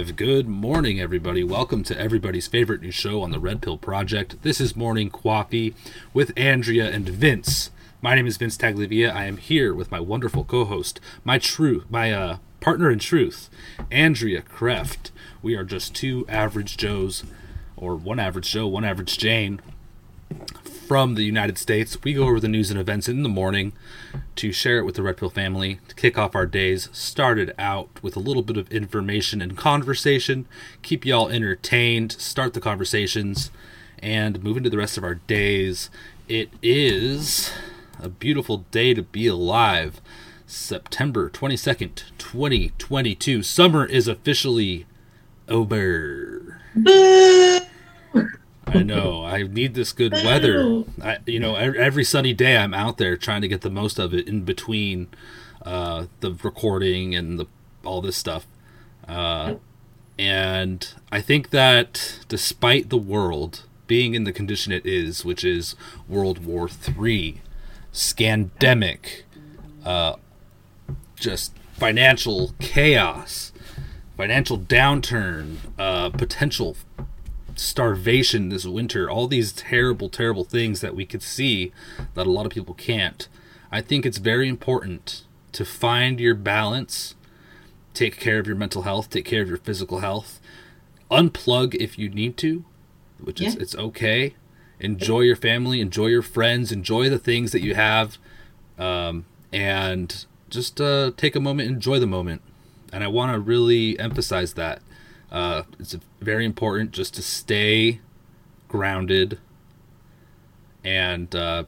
Live. Good morning, everybody. Welcome to everybody's favorite new show on the Red Pill Project. This is Morning Coffee with Andrea and Vince. My name is Vince Taglivia. I am here with my wonderful co-host, my true, my uh, partner in truth, Andrea Kreft. We are just two average Joes, or one average Joe, one average Jane, from the United States. We go over the news and events in the morning to share it with the Red Pill family, to kick off our days. Started out with a little bit of information and conversation, keep y'all entertained, start the conversations, and move into the rest of our days. It is a beautiful day to be alive. September 22nd, 2022. Summer is officially over. I know. I need this good weather. I, you know, every sunny day I'm out there trying to get the most of it in between uh, the recording and the all this stuff. Uh, and I think that despite the world being in the condition it is, which is World War Three, scandemic, uh, just financial chaos, financial downturn, uh, potential starvation this winter, all these terrible, terrible things that we could see that a lot of people can't. I think it's very important to find your balance, take care of your mental health, take care of your physical health, unplug if you need to, which is it's okay. Enjoy your family, enjoy your friends, enjoy the things that you have, um, and just uh, take a moment, enjoy the moment. And I want to really emphasize that uh, it's very important just to stay grounded and uh,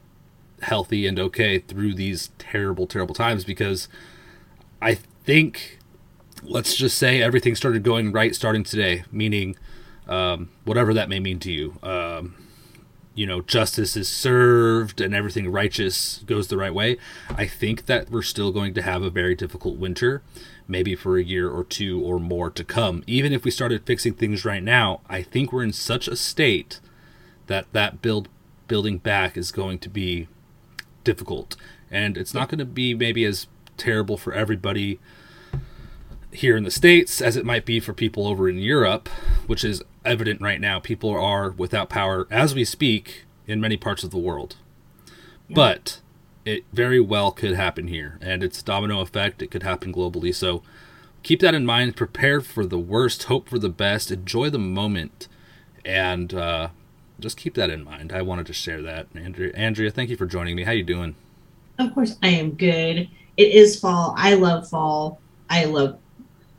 healthy and okay through these terrible, terrible times because I think, let's just say everything started going right starting today, meaning um, whatever that may mean to you. Um, you know, justice is served and everything righteous goes the right way. I think that we're still going to have a very difficult winter maybe for a year or two or more to come. Even if we started fixing things right now, I think we're in such a state that that build building back is going to be difficult. And it's not going to be maybe as terrible for everybody here in the states as it might be for people over in Europe, which is evident right now. People are without power as we speak in many parts of the world. Yeah. But it very well could happen here, and it's domino effect. It could happen globally. So keep that in mind. Prepare for the worst, hope for the best, enjoy the moment, and uh, just keep that in mind. I wanted to share that, Andrea. Andrea, thank you for joining me. How you doing? Of course, I am good. It is fall. I love fall. I love.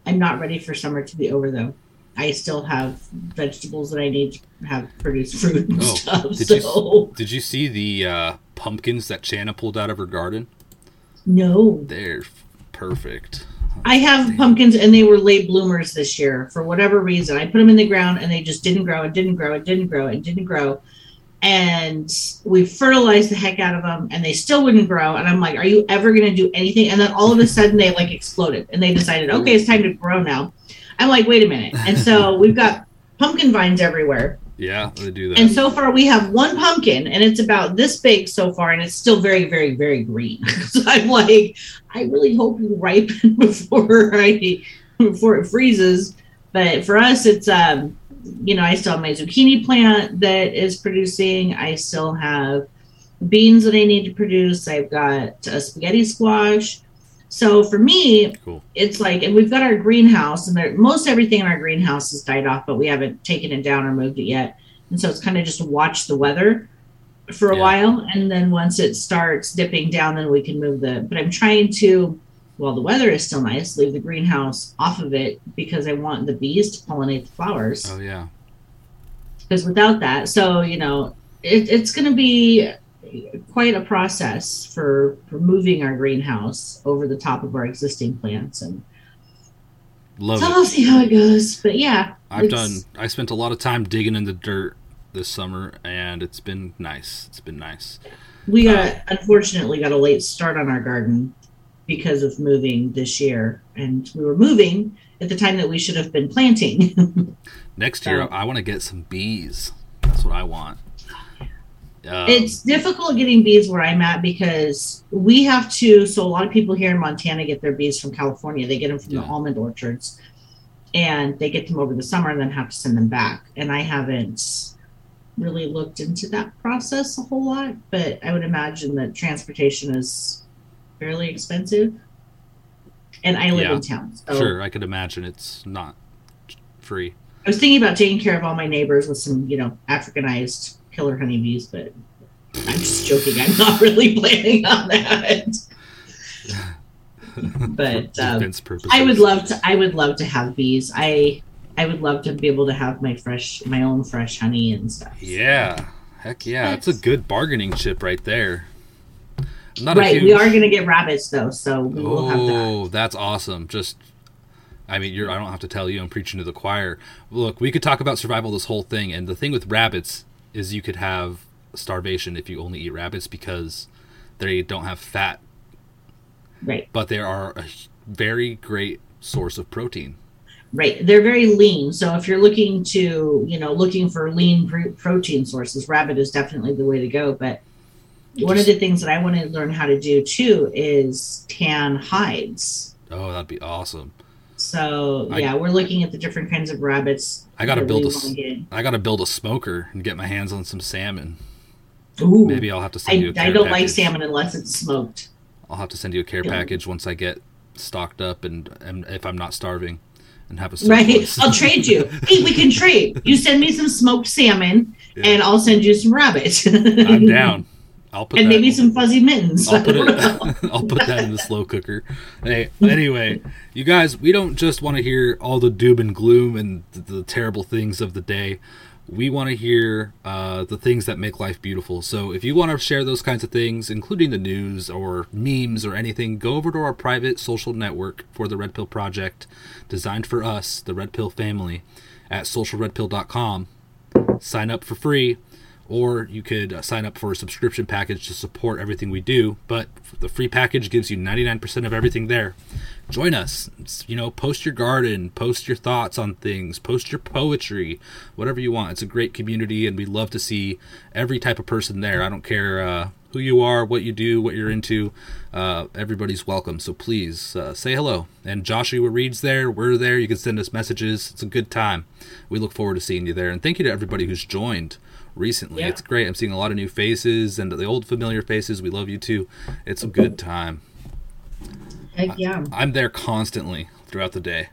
I'm not ready for summer to be over though. I still have vegetables that I need to have produce fruit and oh, stuff. Did so. you did you see the uh, pumpkins that Chana pulled out of her garden? No, they're perfect. I have Damn. pumpkins and they were late bloomers this year for whatever reason. I put them in the ground and they just didn't grow. It didn't grow. It didn't grow. It didn't grow. And we fertilized the heck out of them and they still wouldn't grow. And I'm like, are you ever going to do anything? And then all of a sudden they like exploded and they decided, okay, it's time to grow now. I'm like, wait a minute. And so we've got pumpkin vines everywhere. Yeah, they do that. And so far, we have one pumpkin, and it's about this big so far, and it's still very, very, very green. so I'm like, I really hope you ripen before I before it freezes. But for us, it's um, you know, I still have my zucchini plant that is producing. I still have beans that I need to produce. I've got a spaghetti squash. So for me, cool. it's like, and we've got our greenhouse, and there, most everything in our greenhouse has died off, but we haven't taken it down or moved it yet. And so it's kind of just watch the weather for a yeah. while, and then once it starts dipping down, then we can move the. But I'm trying to, while the weather is still nice, leave the greenhouse off of it because I want the bees to pollinate the flowers. Oh yeah. Because without that, so you know, it, it's going to be quite a process for, for moving our greenhouse over the top of our existing plants and Love so it. I'll see how it goes. But yeah. I've done I spent a lot of time digging in the dirt this summer and it's been nice. It's been nice. We got uh, unfortunately got a late start on our garden because of moving this year. And we were moving at the time that we should have been planting. Next year I want to get some bees. That's what I want. Um, it's difficult getting bees where I'm at because we have to. So a lot of people here in Montana get their bees from California. They get them from yeah. the almond orchards, and they get them over the summer and then have to send them back. And I haven't really looked into that process a whole lot, but I would imagine that transportation is fairly expensive. And I live yeah, in town. So sure, I could imagine it's not free. I was thinking about taking care of all my neighbors with some, you know, Africanized killer honeybees, but I'm just joking. I'm not really planning on that. but um, I would love to. I would love to have bees. I I would love to be able to have my fresh, my own fresh honey and stuff. Yeah, heck yeah, that's a good bargaining chip right there. right, huge... we are going to get rabbits though, so we will have that. Oh, that's awesome! Just I mean, you're, I don't have to tell you, I'm preaching to the choir. Look, we could talk about survival this whole thing, and the thing with rabbits is you could have starvation if you only eat rabbits because they don't have fat. Right. But they are a very great source of protein. Right. They're very lean. So if you're looking to, you know, looking for lean pr- protein sources, rabbit is definitely the way to go. But one of the things that I want to learn how to do too is tan hides. Oh, that'd be awesome. So yeah, I, we're looking at the different kinds of rabbits. I gotta build a. I gotta build a smoker and get my hands on some salmon. Ooh, maybe I'll have to send I, you. I don't package. like salmon unless it's smoked. I'll have to send you a care package once I get stocked up and, and if I'm not starving and have a right. I'll trade you. Hey, we can trade. You send me some smoked salmon, yeah. and I'll send you some rabbit. I'm down. I'll put and maybe some fuzzy mittens. I'll put, it, I'll put that in the slow cooker. Hey, anyway, you guys, we don't just want to hear all the doom and gloom and the, the terrible things of the day. We want to hear uh, the things that make life beautiful. So if you want to share those kinds of things, including the news or memes or anything, go over to our private social network for the Red Pill Project, designed for us, the Red Pill family, at socialredpill.com. Sign up for free or you could uh, sign up for a subscription package to support everything we do. But the free package gives you 99% of everything there. Join us. It's, you know, post your garden, post your thoughts on things, post your poetry, whatever you want. It's a great community, and we love to see every type of person there. I don't care uh, who you are, what you do, what you're into. Uh, everybody's welcome. So please uh, say hello. And Joshua reads there. We're there. You can send us messages. It's a good time. We look forward to seeing you there. And thank you to everybody who's joined recently. Yeah. It's great. I'm seeing a lot of new faces and the old familiar faces. We love you too. It's a good time. Heck yeah. I, am there constantly throughout the day.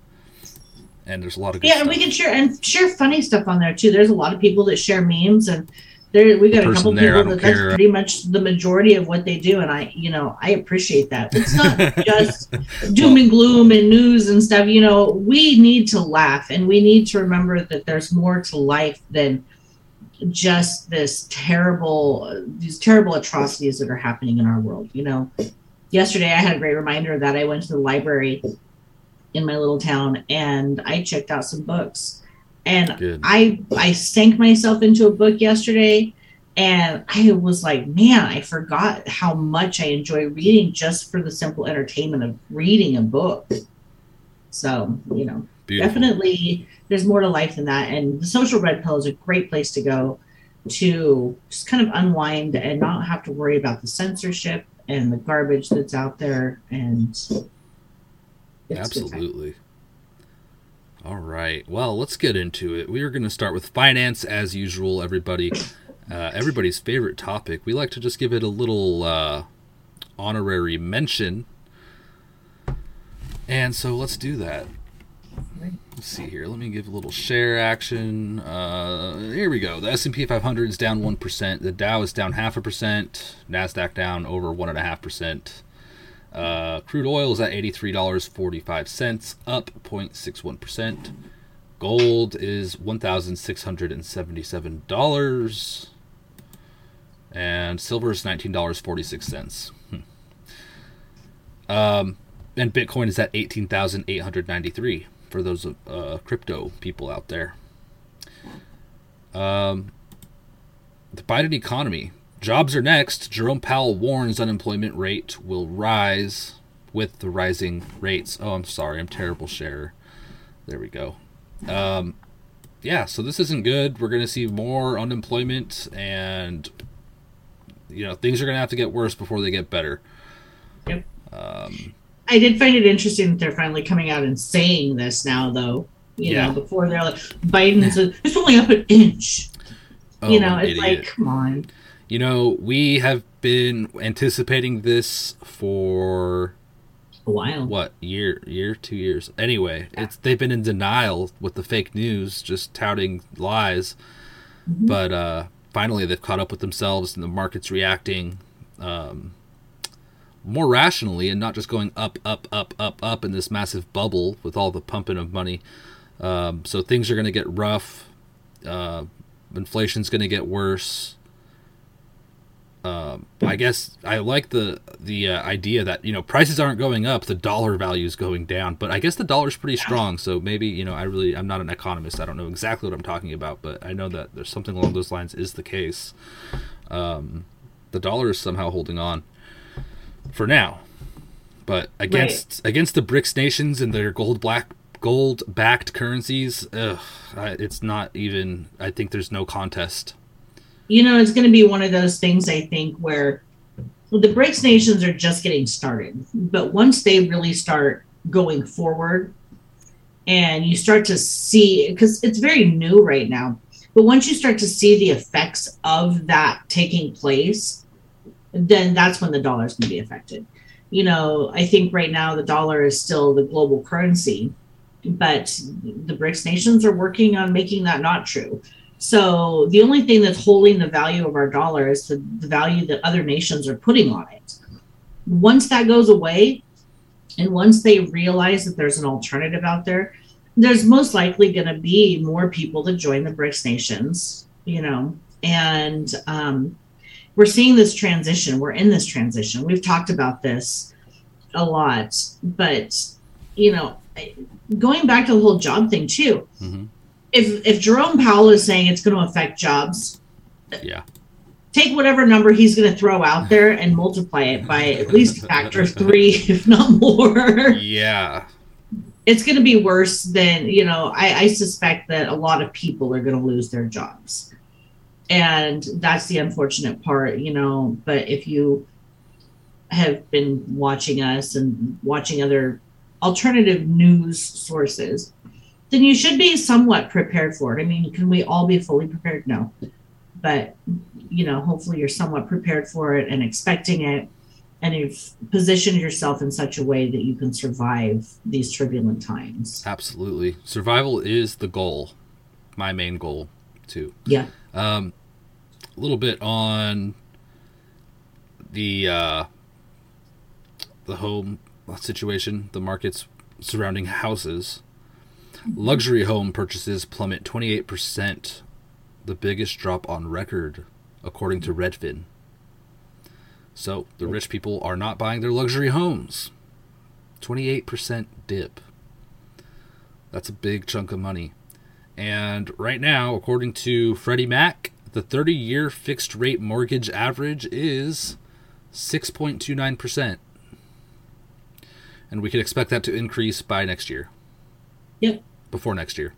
And there's a lot of good Yeah, and we can share and share funny stuff on there too. There's a lot of people that share memes and there we got a couple there, people that care. that's pretty much the majority of what they do and I you know, I appreciate that. It's not just doom and gloom and news and stuff, you know, we need to laugh and we need to remember that there's more to life than just this terrible these terrible atrocities that are happening in our world, you know. Yesterday I had a great reminder that I went to the library in my little town and I checked out some books. And Good. I I sank myself into a book yesterday and I was like, man, I forgot how much I enjoy reading just for the simple entertainment of reading a book. So, you know, Beautiful. definitely there's more to life than that. And the social red pill is a great place to go to just kind of unwind and not have to worry about the censorship and the garbage that's out there. And it's a good time. Absolutely. All right. Well, let's get into it. We are going to start with finance as usual, everybody. Uh, everybody's favorite topic. We like to just give it a little uh, honorary mention. And so let's do that. Let's see here. Let me give a little share action. Uh, here we go. The S&P 500 is down 1%. The Dow is down half a percent. NASDAQ down over 1.5%. Uh, crude oil is at $83.45, up 0.61%. Gold is $1,677. And silver is $19.46. Hmm. Um, and Bitcoin is at 18,893 for those uh, crypto people out there. Um, the Biden economy. Jobs are next. Jerome Powell warns unemployment rate will rise with the rising rates. Oh, I'm sorry. I'm terrible share. There we go. Um, yeah, so this isn't good. We're going to see more unemployment and you know, things are going to have to get worse before they get better. Yep. Um, I did find it interesting that they're finally coming out and saying this now, though. You Yeah. know, before they're like, Biden's a, it's only up an inch. oh, you know, it's idiot. like, come on. You know, we have been anticipating this for A while. what year, year, two years. Anyway, it's they've been in denial with the fake news, just touting lies. Mhm. But uh, finally, they've caught up with themselves, and the market's reacting um, more rationally, and not just going up, up, up, up, up in this massive bubble with all the pumping of money. Um, so things are going to get rough. Uh, inflation's going to get worse. Um, I guess I like the the uh, idea that you know prices aren't going up, the dollar value is going down. But I guess the dollar's pretty strong, so maybe you know I really I'm not an economist. I don't know exactly what I'm talking about, but I know that there's something along those lines is the case. Um, the dollar is somehow holding on for now, but against against the BRICS nations and their gold black gold backed currencies, ugh, it's not even. I think there's no contest. You know, it's going to be one of those things, I think, where the BRICS nations are just getting started. But once they really start going forward and you start to see, because it's very new right now, but once you start to see the effects of that taking place, then that's when the dollar is going to be affected. You know, I think right now the dollar is still the global currency, but the BRICS nations are working on making that not true. So the only thing that's holding the value of our dollar is the, the value that other nations are putting on it. Once that goes away, and once they realize that there's an alternative out there, there's most likely going to be more people to join the BRICS nations, you know, and um, we're seeing this transition. We're in this transition. We've talked about this a lot, but you know, going back to the whole job thing too. hmm If if Jerome Powell is saying it's going to affect jobs, Yeah. take whatever number he's going to throw out there and multiply it by at least a factor of three, if not more. Yeah. It's going to be worse than you know. I, I suspect that a lot of people are going to lose their jobs, and that's the unfortunate part, you know. But if you have been watching us and watching other alternative news sources, then you should be somewhat prepared for it. I mean, can we all be fully prepared? No. But, you know, hopefully you're somewhat prepared for it and expecting it and you've positioned yourself in such a way that you can survive these turbulent times. Absolutely. Survival is the goal. My main goal, too. Yeah. Um, little bit on the uh, the home situation, the markets surrounding houses. Luxury home purchases plummet 28%, the biggest drop on record, according to Redfin. So the rich people are not buying their luxury homes. 28% dip. That's a big chunk of money. And right now, according to Freddie Mac, the 30 year fixed rate mortgage average is 6.29%. And we could expect that to increase by next year. Yep. Before next year.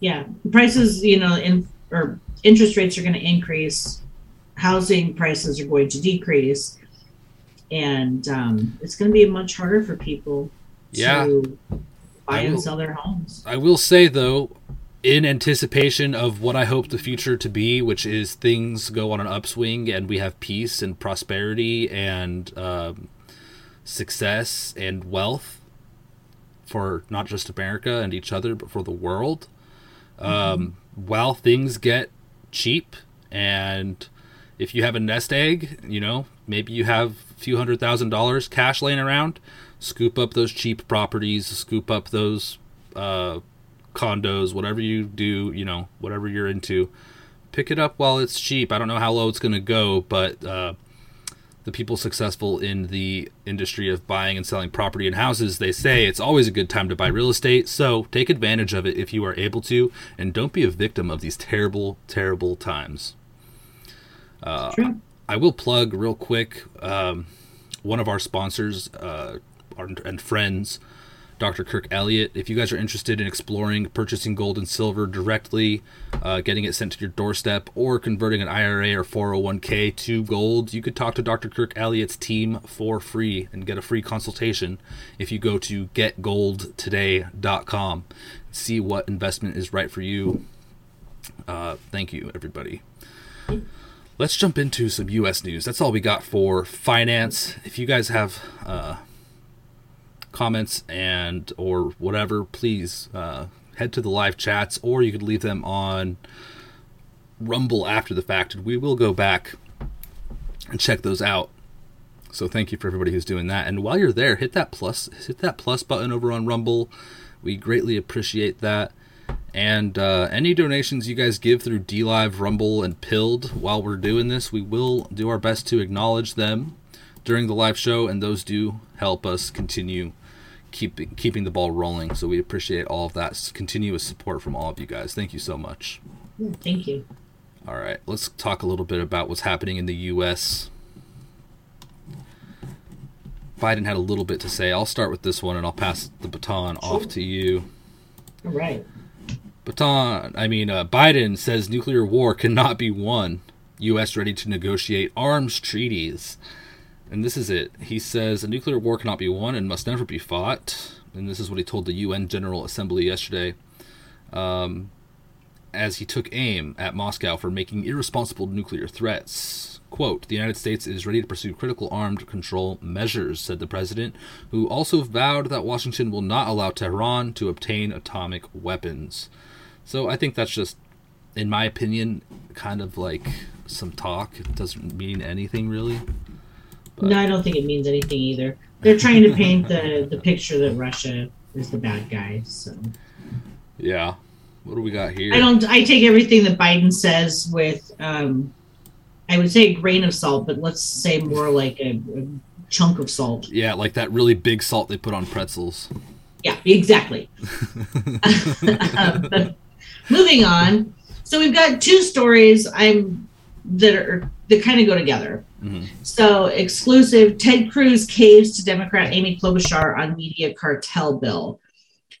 Yeah. Prices, you know, in or interest rates are going to increase, housing prices are going to decrease, and um, it's going to be much harder for people yeah. to buy I and sell their homes. I will say though, in anticipation of what I hope the future to be, which is things go on an upswing and we have peace and prosperity and um, success and wealth for not just America and each other, but for the world. Um, while things get cheap and if you have a nest egg, you know, maybe you have a few hundred thousand dollars cash laying around, scoop up those cheap properties, scoop up those uh, condos, whatever you do, you know, whatever you're into, pick it up while it's cheap. I don't know how low it's going to go, but uh, the people successful in the industry of buying and selling property and houses, they say it's always a good time to buy real estate. So take advantage of it if you are able to, and don't be a victim of these terrible, terrible times. Uh, True. I will plug real quick um, one of our sponsors uh, and friends, Dr. Kirk Elliott. If you guys are interested in exploring purchasing gold and silver directly, uh, getting it sent to your doorstep, or converting an IRA or 401k to gold, you could talk to Dr. Kirk Elliott's team for free and get a free consultation if you go to getgoldtoday.com. See what investment is right for you. Uh, thank you, everybody. Let's jump into some U.S. news. That's all we got for finance. If you guys have uh, comments and or whatever, please uh, head to the live chats, or you could leave them on Rumble after the fact, and we will go back and check those out. So thank you for everybody who's doing that. And while you're there, hit that plus hit that plus button over on Rumble. We greatly appreciate that. And uh, any donations you guys give through DLive, Rumble, and Pilled while we're doing this, we will do our best to acknowledge them during the live show, and those do help us continue keep, keeping the ball rolling. So we appreciate all of that continuous support from all of you guys. Thank you so much. Thank you. All right, let's talk a little bit about what's happening in the U.S. Biden had a little bit to say. I'll start with this one, and I'll pass the baton off to you. All right. Baton, I mean, uh, Biden says nuclear war cannot be won. U.S. ready to negotiate arms treaties. And this is it. He says a nuclear war cannot be won and must never be fought. And this is what he told the UN General Assembly yesterday. Um, as he took aim at Moscow for making irresponsible nuclear threats. Quote, the United States is ready to pursue critical armed control measures, said the president, who also vowed that Washington will not allow Tehran to obtain atomic weapons. So I think that's just, in my opinion, kind of like some talk. It doesn't mean anything really. No, I don't think it means anything either. They're trying to paint the the picture that Russia is the bad guy. So Yeah. What do we got here? I don't. I take everything that Biden says with, um, I would say a grain of salt, but let's say more like a, a chunk of salt. Yeah, like that really big salt they put on pretzels. Yeah, exactly. But moving on. So we've got two stories I'm that are that kind of go together. Mhm. So exclusive: Ted Cruz caves to Democrat Amy Klobuchar on media cartel bill.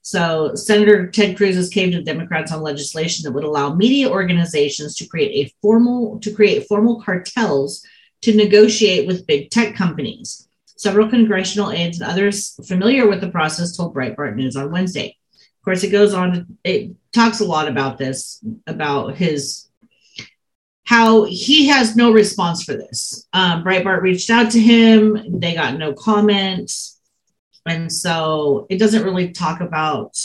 So Senator Ted Cruz has caved to Democrats on legislation that would allow media organizations to create a formal to create formal cartels to negotiate with big tech companies. Several congressional aides and others familiar with the process told Breitbart News on Wednesday. Of course, it goes on. It talks a lot about this, about his how he has no response for this. Um, Breitbart reached out to him, they got no comment. And so it doesn't really talk about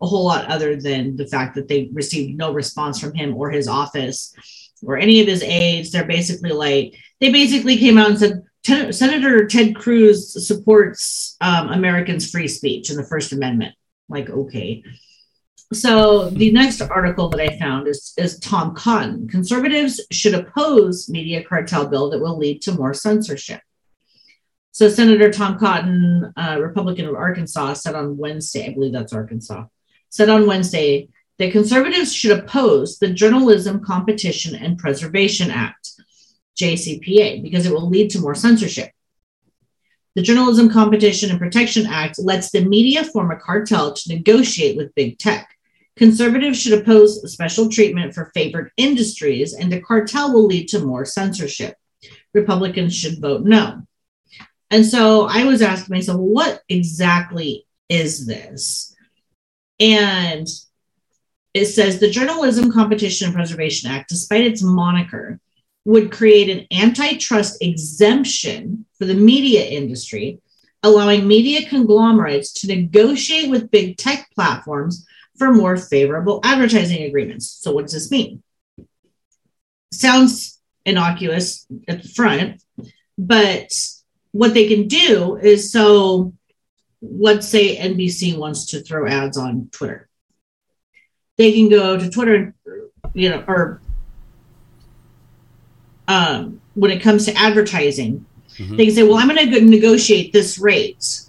a whole lot other than the fact that they received no response from him or his office or any of his aides. They're basically like, they basically came out and said, Senator Ted Cruz supports um, Americans' free speech and the First Amendment. Like, okay. So the next article that I found is, is Tom Cotton. Conservatives should oppose media cartel bill that will lead to more censorship. So Senator Tom Cotton, uh, Republican of Arkansas, said on Wednesday, I believe that's Arkansas, said on Wednesday that conservatives should oppose the Journalism Competition and Preservation Act, JCPA, because it will lead to more censorship. The Journalism Competition and Protection Act lets the media form a cartel to negotiate with big tech. Conservatives should oppose special treatment for favored industries, and the cartel will lead to more censorship. Republicans should vote no. And so I was asking myself, what exactly is this? And it says the Journalism Competition and Preservation Act, despite its moniker, would create an antitrust exemption for the media industry, allowing media conglomerates to negotiate with big tech platforms for more favorable advertising agreements. So, what does this mean? Sounds innocuous at the front, but what they can do is so let's say NBC wants to throw ads on Twitter. They can go to Twitter, you know, or um, when it comes to advertising, mm-hmm. they can say, well, I'm going to negotiate this rate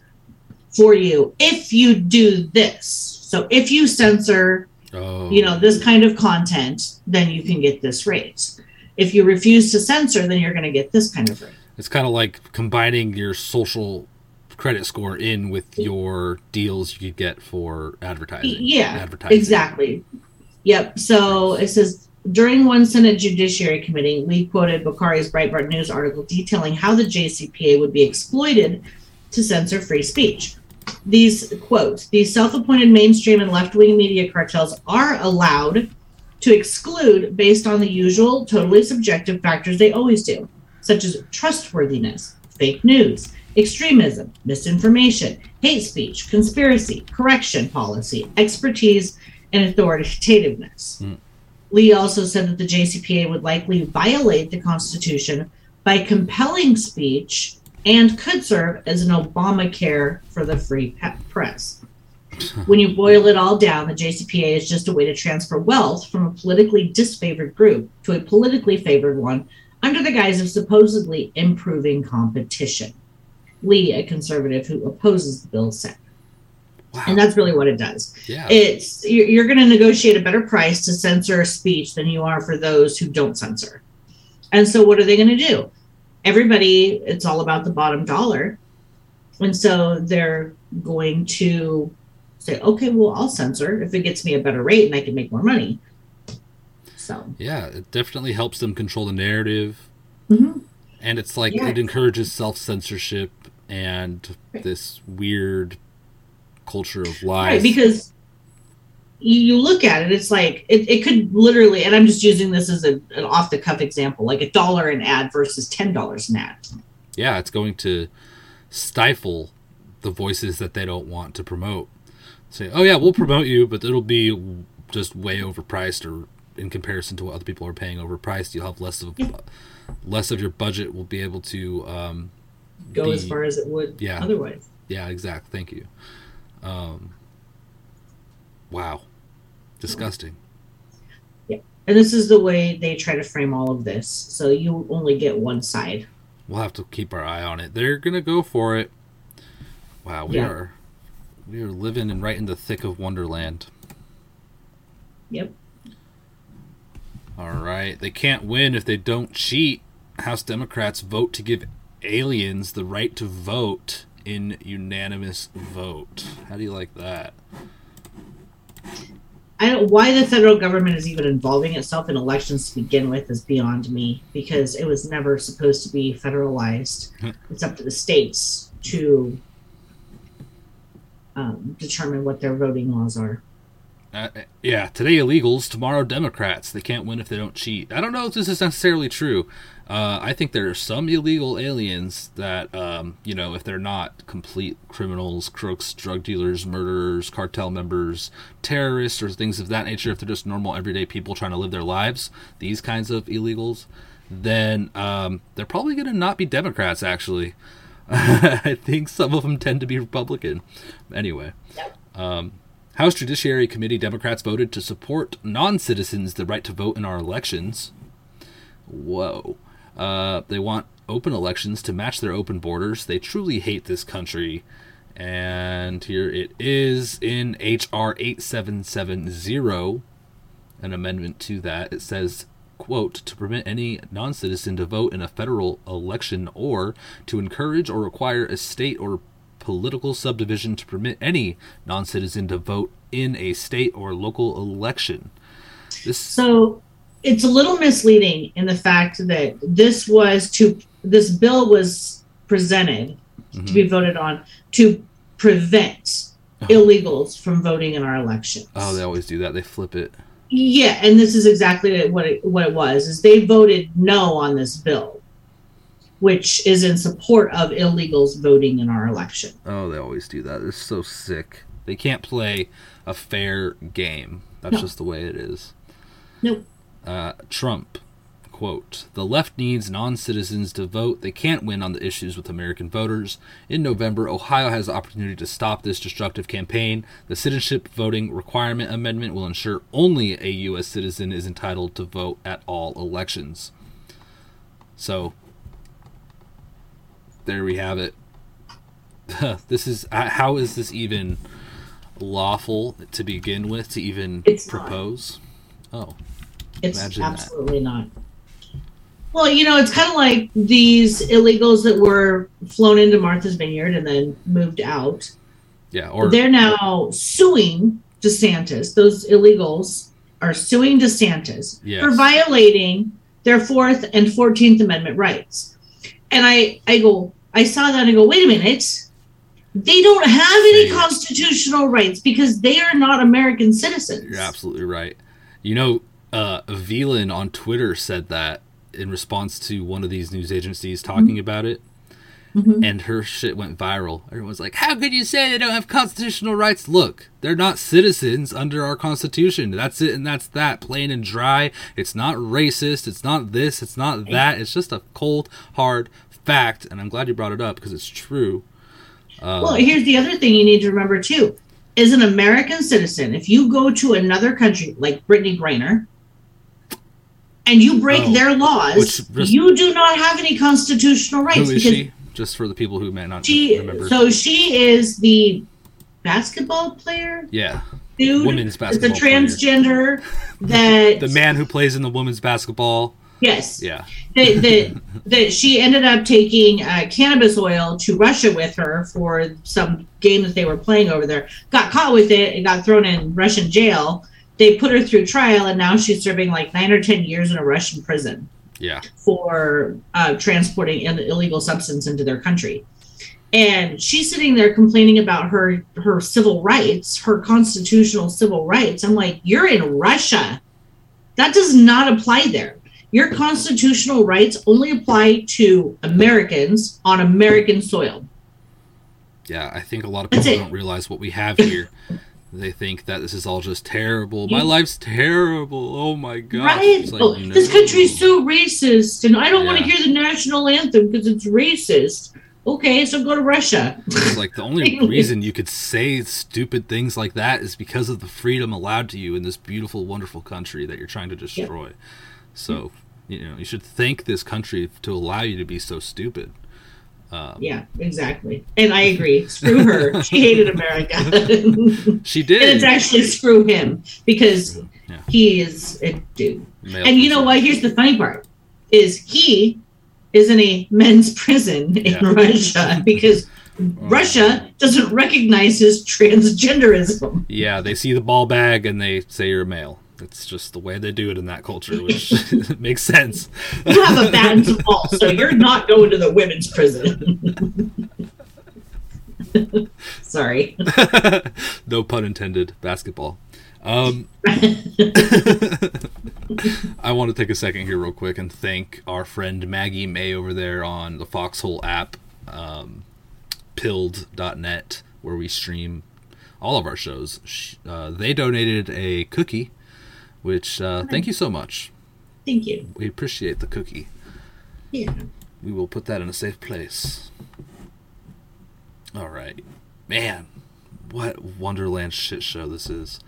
for you if you do this. So if you censor, oh. you know, this kind of content, then you can get this rate. If you refuse to censor, then you're going to get this kind of rate. It's kind of like combining your social credit score in with your deals you could get for advertising. Yeah, advertising. exactly. Yep. So it says during one Senate Judiciary Committee, we quoted Bokhari's Breitbart News article detailing how the JCPA would be exploited to censor free speech these quotes these self-appointed mainstream and left-wing media cartels are allowed to exclude based on the usual totally subjective factors they always do such as trustworthiness fake news extremism misinformation hate speech conspiracy correction policy expertise and authoritativeness mm. lee also said that the jcpa would likely violate the constitution by compelling speech and could serve as an Obamacare for the free press. when you boil it all down, the JCPA is just a way to transfer wealth from a politically disfavored group to a politically favored one under the guise of supposedly improving competition. Lee, a conservative who opposes the bill, said. Wow. And that's really what it does. Yeah. It's you're, you're going to negotiate a better price to censor speech than you are for those who don't censor. And so, what are they going to do? Everybody it's all about the bottom dollar. And so they're going to say okay well i'll censor if it gets me a better rate and i can make more money. So. Yeah it definitely helps them control the narrative. Mm-hmm. and it's like yeah. it encourages self-censorship and this weird culture of lies. right, because you look at it, it's like it, it could literally, and I'm just using this as a, an off the cuff example, like a dollar an ad versus ten dollars an ad. Yeah, it's going to stifle the voices that they don't want to promote. Say, oh yeah, we'll promote you, but it'll be just way overpriced, or in comparison to what other people are paying overpriced, you'll have less of yeah. less of your budget will be able to um, go be, as far as it would yeah, otherwise. Yeah, exactly. Thank you. Um, wow disgusting. Yeah. And this is the way they try to frame all of this. So you only get one side. We'll have to keep our eye on it. They're gonna go for it. Wow, we yeah. are we are living and right in the thick of Wonderland. Yep. All right. They can't win if they don't cheat. House Democrats vote to give aliens the right to vote in unanimous vote. How do you like that? I don't why the federal government is even involving itself in elections to begin with is beyond me because it was never supposed to be federalized. Hmm. it's up to the states to um, determine what their voting laws are. Uh, yeah, today illegals, tomorrow Democrats. They can't win if they don't cheat. I don't know if this is necessarily true. Uh, I think there are some illegal aliens that, um, you know, if they're not complete criminals, crooks, drug dealers, murderers, cartel members, terrorists, or things of that nature, if they're just normal, everyday people trying to live their lives, these kinds of illegals, then um, they're probably going to not be Democrats, actually. I think some of them tend to be Republican. Anyway. Um, House Judiciary Committee Democrats voted to support non citizens the right to vote in our elections. Whoa. Uh, they want open elections to match their open borders. They truly hate this country. And here it is in H.R. 8770, an amendment to that. It says, quote, to permit any non citizen to vote in a federal election or to encourage or require a state or political subdivision to permit any non citizen to vote in a state or local election. This so it's a little misleading in the fact that this was to this bill was presented mm-hmm. to be voted on to prevent oh. illegals from voting in our elections. Oh, they always do that. They flip it. Yeah, and this is exactly what it, what it was. Is they voted no on this bill, which is in support of illegals voting in our election. Oh, they always do that. It's so sick. They can't play a fair game. That's no. just the way it is. Nope. Uh, Trump, quote, the left needs non citizens to vote. They can't win on the issues with American voters. In November, Ohio has the opportunity to stop this destructive campaign. The citizenship voting requirement amendment will ensure only a U.S. citizen is entitled to vote at all elections. So, there we have it. this is how is this even lawful to begin with to even it's propose? Not. Oh. It's Imagine absolutely that. not. Well, you know, it's kind of like these illegals that were flown into Martha's Vineyard and then moved out. Yeah, or they're now suing DeSantis. Those illegals are suing DeSantis yes. for violating their Fourth and Fourteenth Amendment rights. And I, I go, I saw that and I go, wait a minute. They don't have any constitutional rights because they are not American citizens. You're absolutely right. You know, uh, Velan on Twitter said that in response to one of these news agencies talking mm-hmm. about it. Mm-hmm. And her shit went viral. Everyone's like, How could you say they don't have constitutional rights? Look, they're not citizens under our Constitution. That's it, and that's that, plain and dry. It's not racist. It's not this. It's not that. It's just a cold, hard fact. And I'm glad you brought it up because it's true. Uh, well, here's the other thing you need to remember, too. As an American citizen, if you go to another country like Brittney Griner, and you break oh, their laws, which, you do not have any constitutional rights. Who is she? Just for the people who may not she, remember. So she is the basketball player. Yeah. Dude, women's basketball. It's a transgender player. that the man who plays in the women's basketball. Yes. Yeah. That that, that she ended up taking uh, cannabis oil to Russia with her for some game that they were playing over there. Got caught with it and got thrown in Russian jail they put her through trial and now she's serving like nine or ten years in a russian prison yeah. for uh, transporting an illegal substance into their country. And she's sitting there complaining about her her civil rights her constitutional civil rights. I'm like you're in russia. That does not apply there. Your constitutional rights only apply to americans on american soil. Yeah i think a lot of people don't realize what we have here they think that this is all just terrible. My life's terrible. Oh my god! Right? Like, oh, no. This country's so racist, and I don't yeah. want to hear the national anthem because it's racist. Okay, so go to Russia. It's like the only reason you could say stupid things like that is because of the freedom allowed to you in this beautiful, wonderful country that you're trying to destroy. Yep. So, you know, you should thank this country to allow you to be so stupid. Um, yeah, exactly. And I agree. Screw her. she hated America. she did. And it's actually screw him because yeah. he is a dude. Male and you know what? Here's the funny part: is he is in a men's prison in yeah. Russia because. Russia doesn't recognize his transgenderism. Yeah, they see the ball bag and they say you're a male. It's just the way they do it in that culture, which makes sense. You have a bad ball, so you're not going to the women's prison. Sorry. no pun intended. Basketball. Um, I want to take a second here, real quick, and thank our friend Maggie May over there on the Foxhole app, um, pilled.net, where we stream all of our shows. Uh, they donated a cookie, which uh, thank you so much. Thank you. We appreciate the cookie. Yeah. We will put that in a safe place. All right. Man, what Wonderland shit show this is.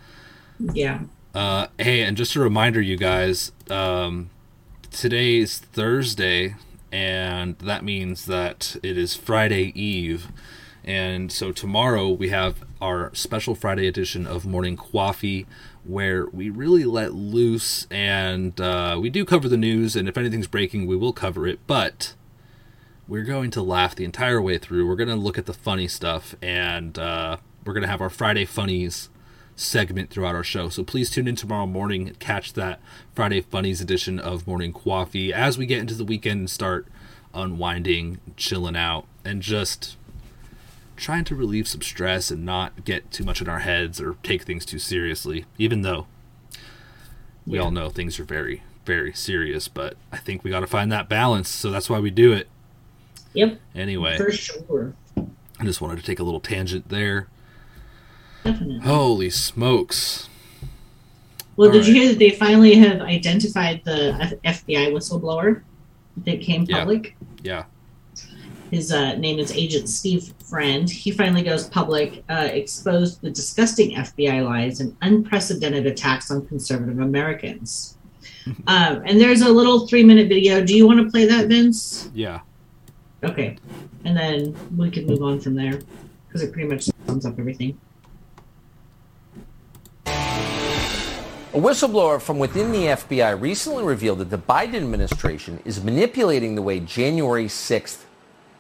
Yeah. Uh, hey, and just a reminder, you guys, um, is Thursday, and that means that it is Friday Eve. And so tomorrow we have our special Friday edition of Morning Coffee, where we really let loose and uh, we do cover the news. And if anything's breaking, we will cover it. But we're going to laugh the entire way through. We're going to look at the funny stuff, and uh, we're going to have our Friday funnies segment throughout our show. So please tune in tomorrow morning and catch that Friday Funnies edition of Morning Coffee as we get into the weekend and start unwinding, chilling out, and just trying to relieve some stress and not get too much in our heads or take things too seriously, even though we Yeah. all know things are very, very serious. But I think we got to find that balance. So that's why we do it. Yep. Anyway, For sure. I just wanted to take a little tangent there. Definitely. Holy smokes. Well, did All you hear that they finally have identified the FBI whistleblower that came Yeah. public? Yeah. His uh, name is Agent Steve Friend. He finally goes public, uh, exposed the disgusting FBI lies and unprecedented attacks on conservative Americans. um, and there's a little three minute video. Do you want to play that, Vince? Yeah. Okay. And then we can move on from there because it pretty much sums up everything. A whistleblower from within the FBI recently revealed that the Biden administration is manipulating the way January 6th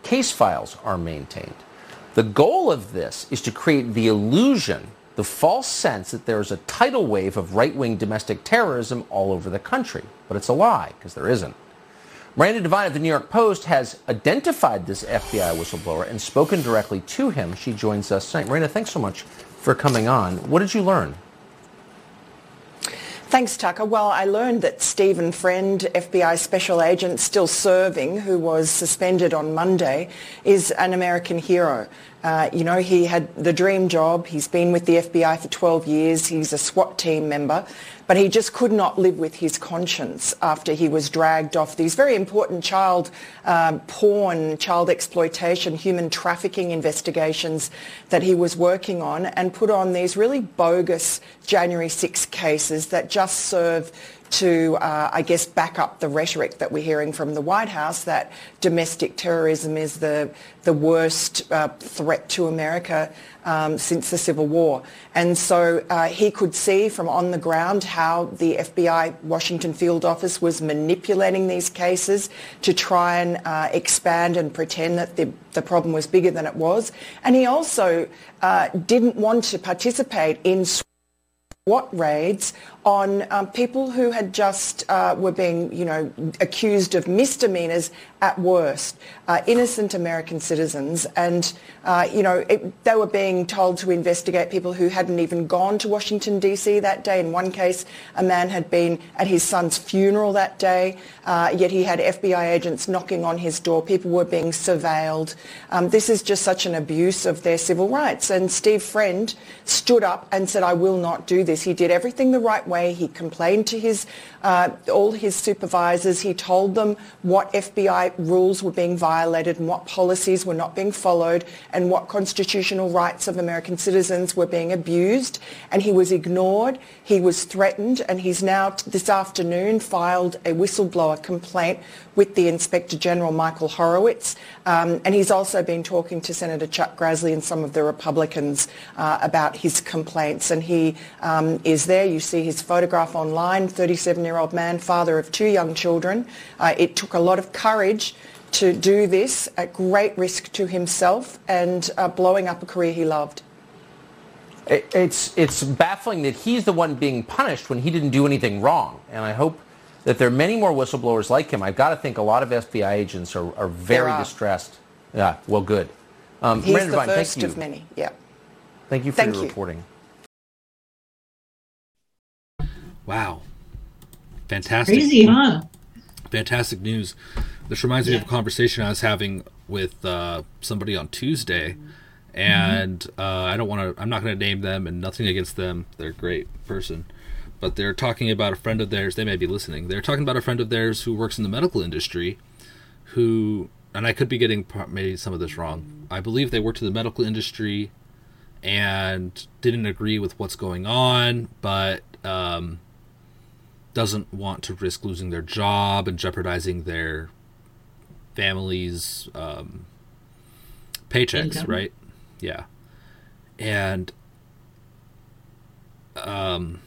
case files are maintained. The goal of this is to create the illusion, the false sense that there is a tidal wave of right-wing domestic terrorism all over the country. But it's a lie, because there isn't. Miranda Devine of the New York Post has identified this FBI whistleblower and spoken directly to him. She joins us tonight. Miranda, thanks so much for coming on. What did you learn? Thanks, Tucker. Well, I learned that Stephen Friend, FBI special agent still serving, who was suspended on Monday, is an American hero. Uh, you know, he had the dream job. He's been with the FBI for 12 years. He's a SWAT team member. But he just could not live with his conscience after he was dragged off these very important child um, porn, child exploitation, human trafficking investigations that he was working on and put on these really bogus January 6 cases that just serve to, uh, I guess, back up the rhetoric that we're hearing from the White House that domestic terrorism is the, the worst uh, threat to America um, since the Civil War. And so uh, he could see from on the ground how the FBI Washington field office was manipulating these cases to try and uh, expand and pretend that the, the problem was bigger than it was. And he also uh, didn't want to participate in SWAT raids on um, people who had just uh, were being, you know, accused of misdemeanors at worst, uh, innocent American citizens, and uh, you know it, they were being told to investigate people who hadn't even gone to Washington D.C. that day. In one case, a man had been at his son's funeral that day, uh, yet he had FBI agents knocking on his door. People were being surveilled. Um, this is just such an abuse of their civil rights. And Steve Friend stood up and said, "I will not do this." He did everything the right way. He complained to his uh, all his supervisors. He told them what FBI rules were being violated and what policies were not being followed and what constitutional rights of American citizens were being abused. And he was ignored. He was threatened, and he's now this afternoon filed a whistleblower complaint with the Inspector General Michael Horowitz. Um, and he's also been talking to Senator Chuck Grassley and some of the Republicans uh, about his complaints. And he um, is there. You see his photograph online, 37-year-old man, father of two young children. Uh, it took a lot of courage to do this at great risk to himself and uh, blowing up a career he loved. It's it's baffling that he's the one being punished when he didn't do anything wrong. And I hope that there are many more whistleblowers like him. I've got to think a lot of FBI agents are, are very are. distressed. Yeah, well, good. Um, He's Miranda the Devine, first thank you. of many. Yeah. Thank you for Thank your you. reporting. Wow. Fantastic. Crazy, huh? Fantastic news. This reminds me of a conversation I was having with uh, somebody on Tuesday, and uh, I don't want to. I'm not going to name them, and nothing against them. They're a great person, but they're talking about a friend of theirs. They may be listening. They're talking about a friend of theirs who works in the medical industry, who, and I could be getting maybe some of this wrong. I believe they worked in the medical industry, and didn't agree with what's going on, but. Um, doesn't want to risk losing their job and jeopardizing their family's um, paychecks, Income. right? Yeah. And um,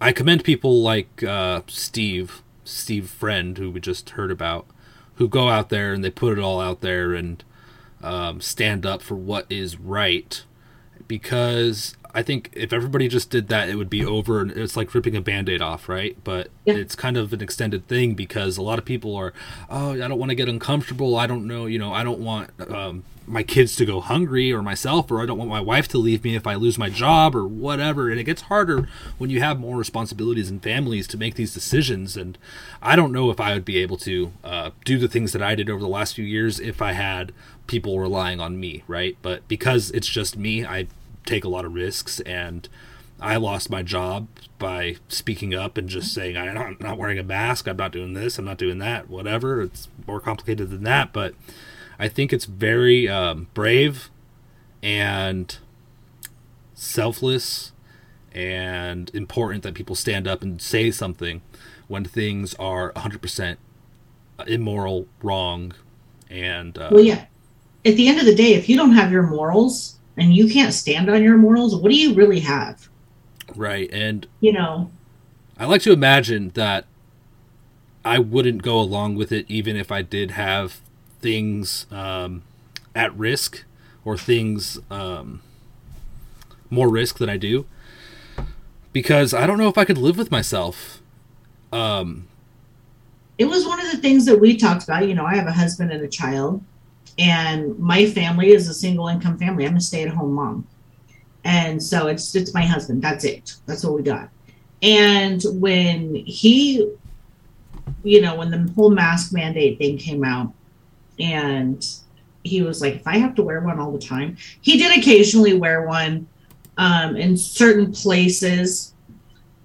I commend people like uh, Steve, Steve Friend, who we just heard about, who go out there and they put it all out there and um, stand up for what is right because I think if everybody just did that, it would be over. And it's like ripping a band aid off, right? But Yeah. it's kind of an extended thing because a lot of people are, oh, I don't want to get uncomfortable. I don't know, you know, I don't want um, my kids to go hungry or myself, or I don't want my wife to leave me if I lose my job or whatever. And it gets harder when you have more responsibilities and families to make these decisions. And I don't know if I would be able to uh, do the things that I did over the last few years if I had people relying on me, right? But because it's just me, I take a lot of risks and I lost my job by speaking up and just saying I'm not, I'm not wearing a mask, I'm not doing this, I'm not doing that, whatever. It's more complicated than that, but I think it's very um, brave and selfless and important that people stand up and say something when things are 100% immoral, wrong, and uh, Well, yeah. At the end of the day, if you don't have your morals and you can't stand on your morals, what do you really have? right. And You know, I like to imagine that I wouldn't go along with it even if I did have things um, at risk or things um, more risk than I do because I don't know if I could live with myself. Um, it was one of the things that we talked about. You know, I have a husband and a child, and my family is a single income family. I'm a stay at home mom, and so it's it's my husband. That's it. That's what we got. And when he, you know, when the whole mask mandate thing came out, and he was like, if I have to wear one all the time, he did occasionally wear one um, in certain places.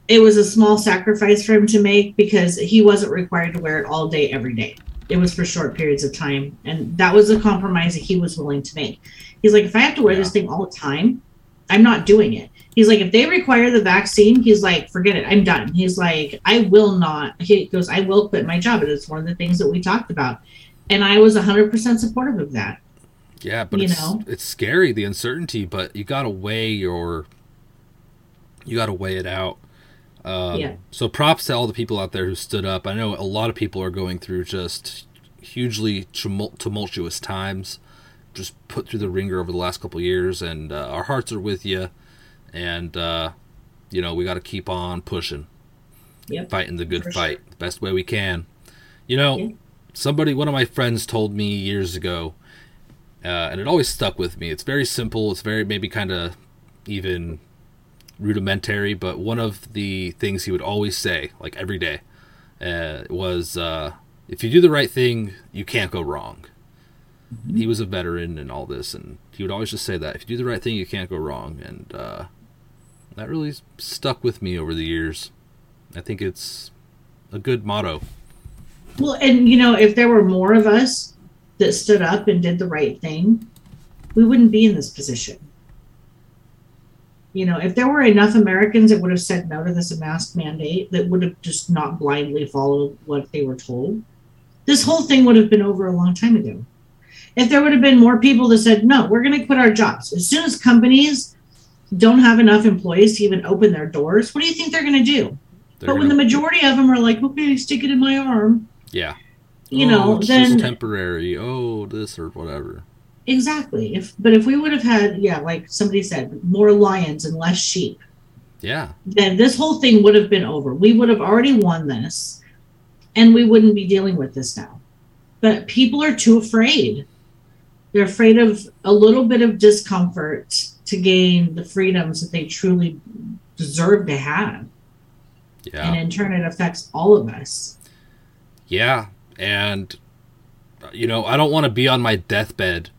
It was a small sacrifice for him to make because he wasn't required to wear it all day every day. It was for short periods of time and that was a compromise that he was willing to make. He's like if i have to wear this thing all the time i'm not doing it. He's like if they require the vaccine he's like forget it i'm done. He's like i will not he goes i will quit my job. And it's one of the things that we talked about and i was 100% supportive of that yeah, but You it's know? it's scary the uncertainty, but you got to weigh your you got to weigh it out. Um, Yeah. So props to all the people out there who stood up. I know a lot of people are going through just hugely tumult- tumultuous times, just put through the ringer over the last couple of years, and uh, our hearts are with you. And uh, you know we got to keep on pushing, Yep. fighting the good For fight the best way we can. You know, Yeah. Somebody, one of my friends, told me years ago, uh, and it always stuck with me. It's very simple. It's very maybe kind of even rudimentary, but one of the things he would always say, like every day, uh, was uh, if you do the right thing, you can't go wrong. He was a veteran and all this, and he would always just say that if you do the right thing, you can't go wrong, and uh, that really stuck with me over the years. I think it's a good motto. Well, and you know, if there were more of us that stood up and did the right thing, we wouldn't be in this position. You know, if there were enough Americans that would have said no to this mask mandate, that would have just not blindly followed what they were told, this whole thing would have been over a long time ago. If there would have been more people that said, no, we're going to quit our jobs. As soon as companies don't have enough employees to even open their doors, what do you think they're going to do? They're but when the majority of them are like, okay, stick it in my arm, yeah, you oh, know, it's then just temporary. Oh, this or whatever. exactly. If but if we would have had, yeah, like somebody said, more lions and less sheep, Yeah, then this whole thing would have been over. We would have already won this, and we wouldn't be dealing with this now. But people are too afraid. They're afraid of a little bit of discomfort to gain the freedoms that they truly deserve to have. Yeah. And in turn, it affects all of us. Yeah, and you know, I don't want to be on my deathbed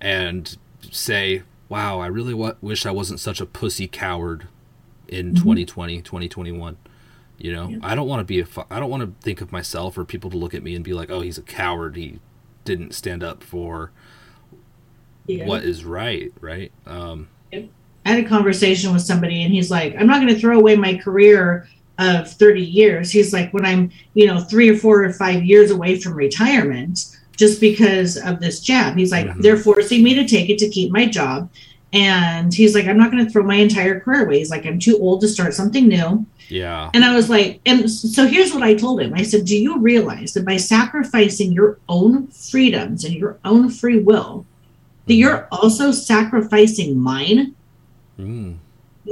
and say, "Wow, I really w- wish I wasn't such a pussy coward in Mm-hmm. 2020, 2021." You know, I don't want to be a fu- I don't want to think of myself or people to look at me and be like, "Oh, he's a coward. He didn't stand up for Yeah. what is right." Right? Um, I had a conversation with somebody and he's like, I'm not going to throw away my career of 30 years. He's like, when I'm, you know, three or four or five years away from retirement, just because of this jab, he's like, Mhm. they're forcing me to take it to keep my job. And he's like, I'm not going to throw my entire career away. He's like, I'm too old to start something new. yeah. And I was like, and so here's what I told him I said, Do you realize that by sacrificing your own freedoms and your own free will, that you're also sacrificing mine? Mm.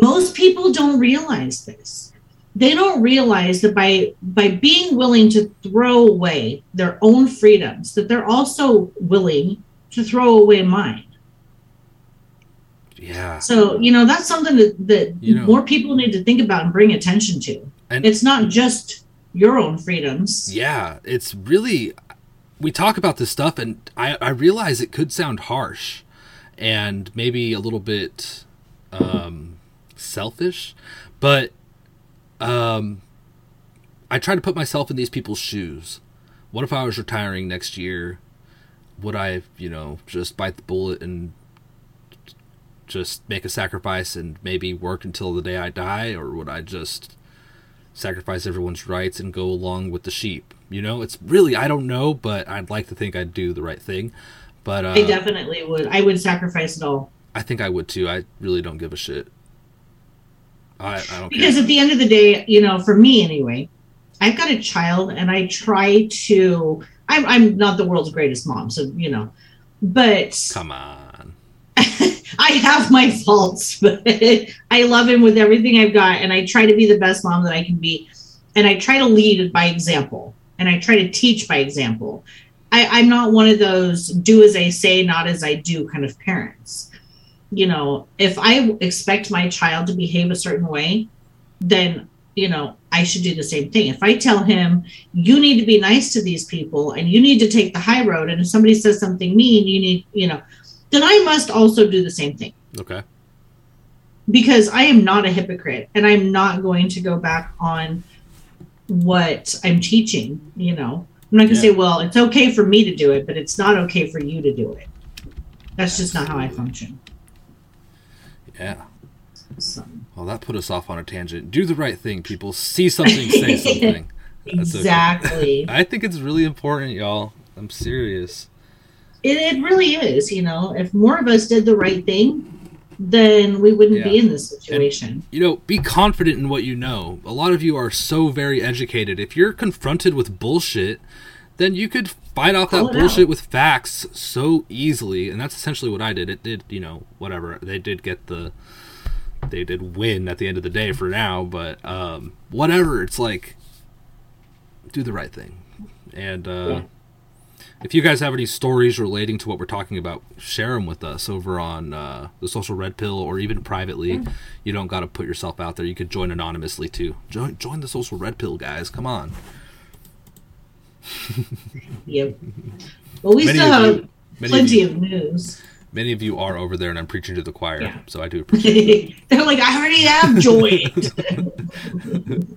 most people don't realize this they don't realize that by by being willing to throw away their own freedoms that they're also willing to throw away mine. Yeah. so you know that's something that, that You know- more people need to think about and bring attention to. And- it's not just your own freedoms. Yeah, it's really we talk about this stuff and I, I realize it could sound harsh and maybe a little bit um, selfish, but um, I try to put myself in these people's shoes. What if I was retiring next year? Would I, you know, just bite the bullet and just make a sacrifice and maybe work until the day I die, or would I just sacrifice everyone's rights and go along with the sheep. You know, it's really I don't know, but I'd like to think I'd do the right thing. But uh, i definitely would i would sacrifice it all I think I would too. I really don't give a shit. I, I don't because care. at the end of the day you know for me anyway i've got a child and i try to i'm, I'm not the world's greatest mom so you know but Come on. i have my faults but i love him with everything i've got and i try to be the best mom that i can be and i try to lead by example and i try to teach by example I, i'm not one of those do as i say not as i do kind of parents you know if i expect my child to behave a certain way then you know i should do the same thing. If i tell him you need to be nice to these people and you need to take the high road and if somebody says something mean you need you know then i must also do the same thing. Okay. because i am not a hypocrite and i'm not going to go back on what i'm teaching you know? I'm not going to Yeah. say well it's okay for me to do it but it's not okay for you to do it. That's just not how i function Yeah. Well, that put us off on a tangent. Do the right thing, people. See something, say something. That's okay. exactly I think it's really important, y'all. I'm serious. it, it really is you know if more of us did the right thing then we wouldn't be in this situation you know, be confident in what you know. A lot of you are so very educated. If you're confronted with bullshit, then you could fight off Call that bullshit out. with facts so easily. And that's essentially what I did. It did, you know, whatever. They did get the they did win at the end of the day for now, but um whatever. It's like do the right thing. And uh Yeah. if you guys have any stories relating to what we're talking about, share them with us over on uh, the Social Red Pill or even privately. You don't got to put yourself out there. You could join anonymously too. Join, join the Social Red Pill, guys. Come on. yep well we Many still have you- Many of, plenty you, of news many of you are over there, and I'm preaching to the choir, Yeah. so I do appreciate. they're like i already have joined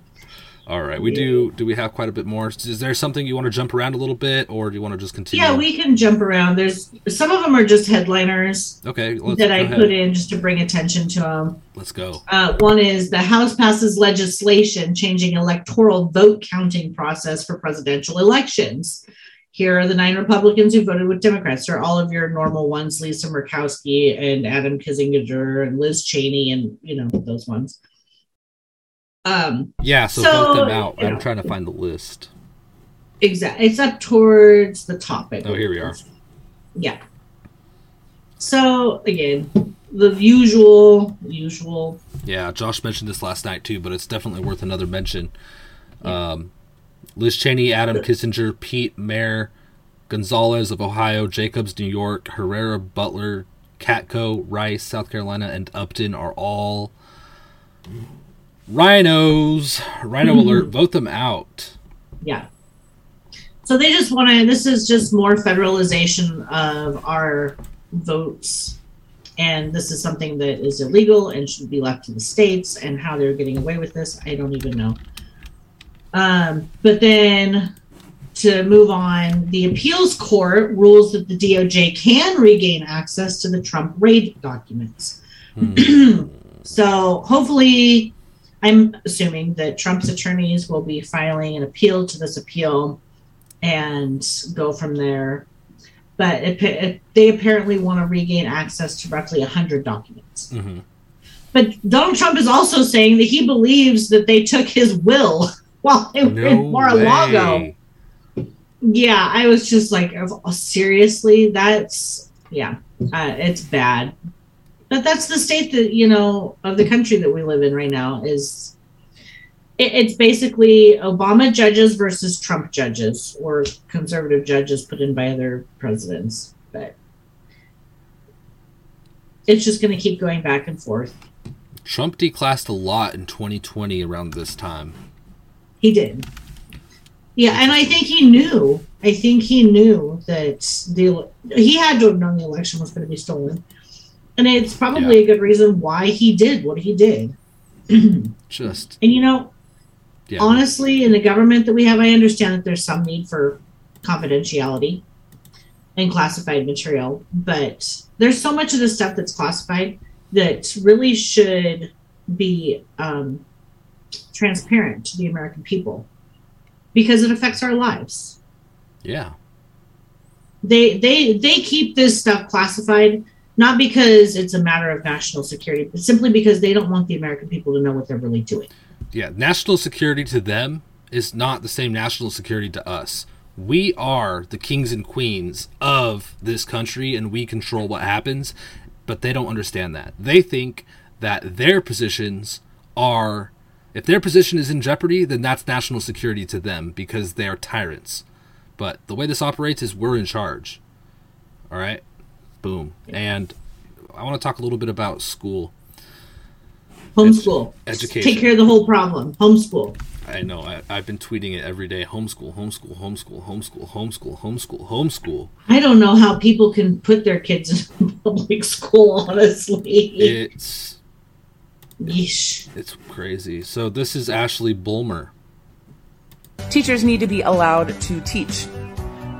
All right, we do. Do we have quite a bit more? Is there something you want to jump around a little bit, or do you want to just continue? Yeah, we can jump around. There's some of them are just headliners Okay, let's that I ahead. put in just to bring attention to them. Let's go. Uh, one is the House passes legislation changing electoral vote counting process for presidential elections. Here are the nine Republicans who voted with Democrats. They're all of your normal ones: Lisa Murkowski and Adam Kinzinger and Liz Cheney, and you know those ones. Um, Yeah, so, So, vote them out. I'm know. trying to find the list. Exactly. It's up towards the top. I Oh, here we are. Yeah. So again, the usual, usual. Yeah, Josh mentioned this last night too, but it's definitely worth another mention. Um, Liz Cheney, Adam Kinzinger, Pete Meijer, Gonzalez of Ohio, Jacobs, New York, Herrera, Beutler, Katko, Rice, South Carolina, and Upton are all RINOs, RINO alert, vote them out. Yeah. So they just want to. This is just more federalization of our votes, and this is something that is illegal and should be left to the states. And how they're getting away with this, I don't even know. Um, but then to move on, the appeals court rules that the DOJ can regain access to the Trump raid documents. so hopefully, I'm assuming that Trump's attorneys will be filing an appeal to this appeal and go from there. But it, it, they apparently want to regain access to roughly 100 documents. Mhm. But Donald Trump is also saying that he believes that they took his will while they were in Mar-a-Lago. Yeah, I was just like, oh, seriously, that's yeah, uh, it's bad. But that's the state that you know of the country that we live in right now. Is it, it's basically Obama judges versus Trump judges, or conservative judges put in by other presidents. But it's just going to keep going back and forth. Trump declassed a lot in 2020 around this time. He did. Yeah, and I think he knew. I think he knew that the he had to have known the election was going to be stolen, and it's probably a good reason why he did what he did. Just And you know, yeah. honestly, in the government that we have, I understand that there's some need for confidentiality and classified material, but there's so much of the stuff that's classified that really should be um, transparent to the American people because it affects our lives. yeah. They they they keep this stuff classified not because it's a matter of national security, but simply because they don't want the American people to know what they're really doing. Yeah, national security to them is not the same national security to us. We are the kings and queens of this country and we control what happens, but they don't understand that. They think that their positions are if their position is in jeopardy, then that's national security to them because they are tyrants. But the way this operates is we're in charge. All right? Boom. And I want to talk a little bit about school. Homeschool. Education. Take care of the whole problem. Homeschool. I know. I, I've been tweeting it every day. Homeschool, homeschool, homeschool, homeschool, homeschool, homeschool, homeschool. I don't know how people can put their kids in public school, honestly. It's Yeesh. it's crazy. So this is Ashley Bulmer. Teachers need to be allowed to teach.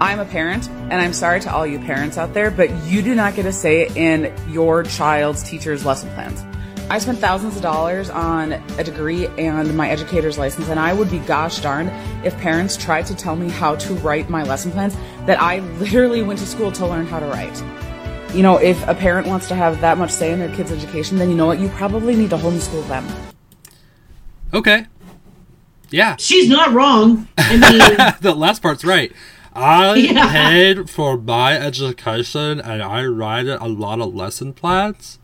I'm a parent, and I'm sorry to all you parents out there, but you do not get a say in your child's teacher's lesson plans. I spent thousands of dollars on a degree and my educator's license, and I would be gosh darned if parents tried to tell me how to write my lesson plans that I literally went to school to learn how to write. You know, if a parent wants to have that much say in their kid's education, then you know what? You probably need to homeschool them. Okay. Yeah, She's not wrong. I mean, the last part's right. I Yeah. paid for my education and I write a lot of lesson plans.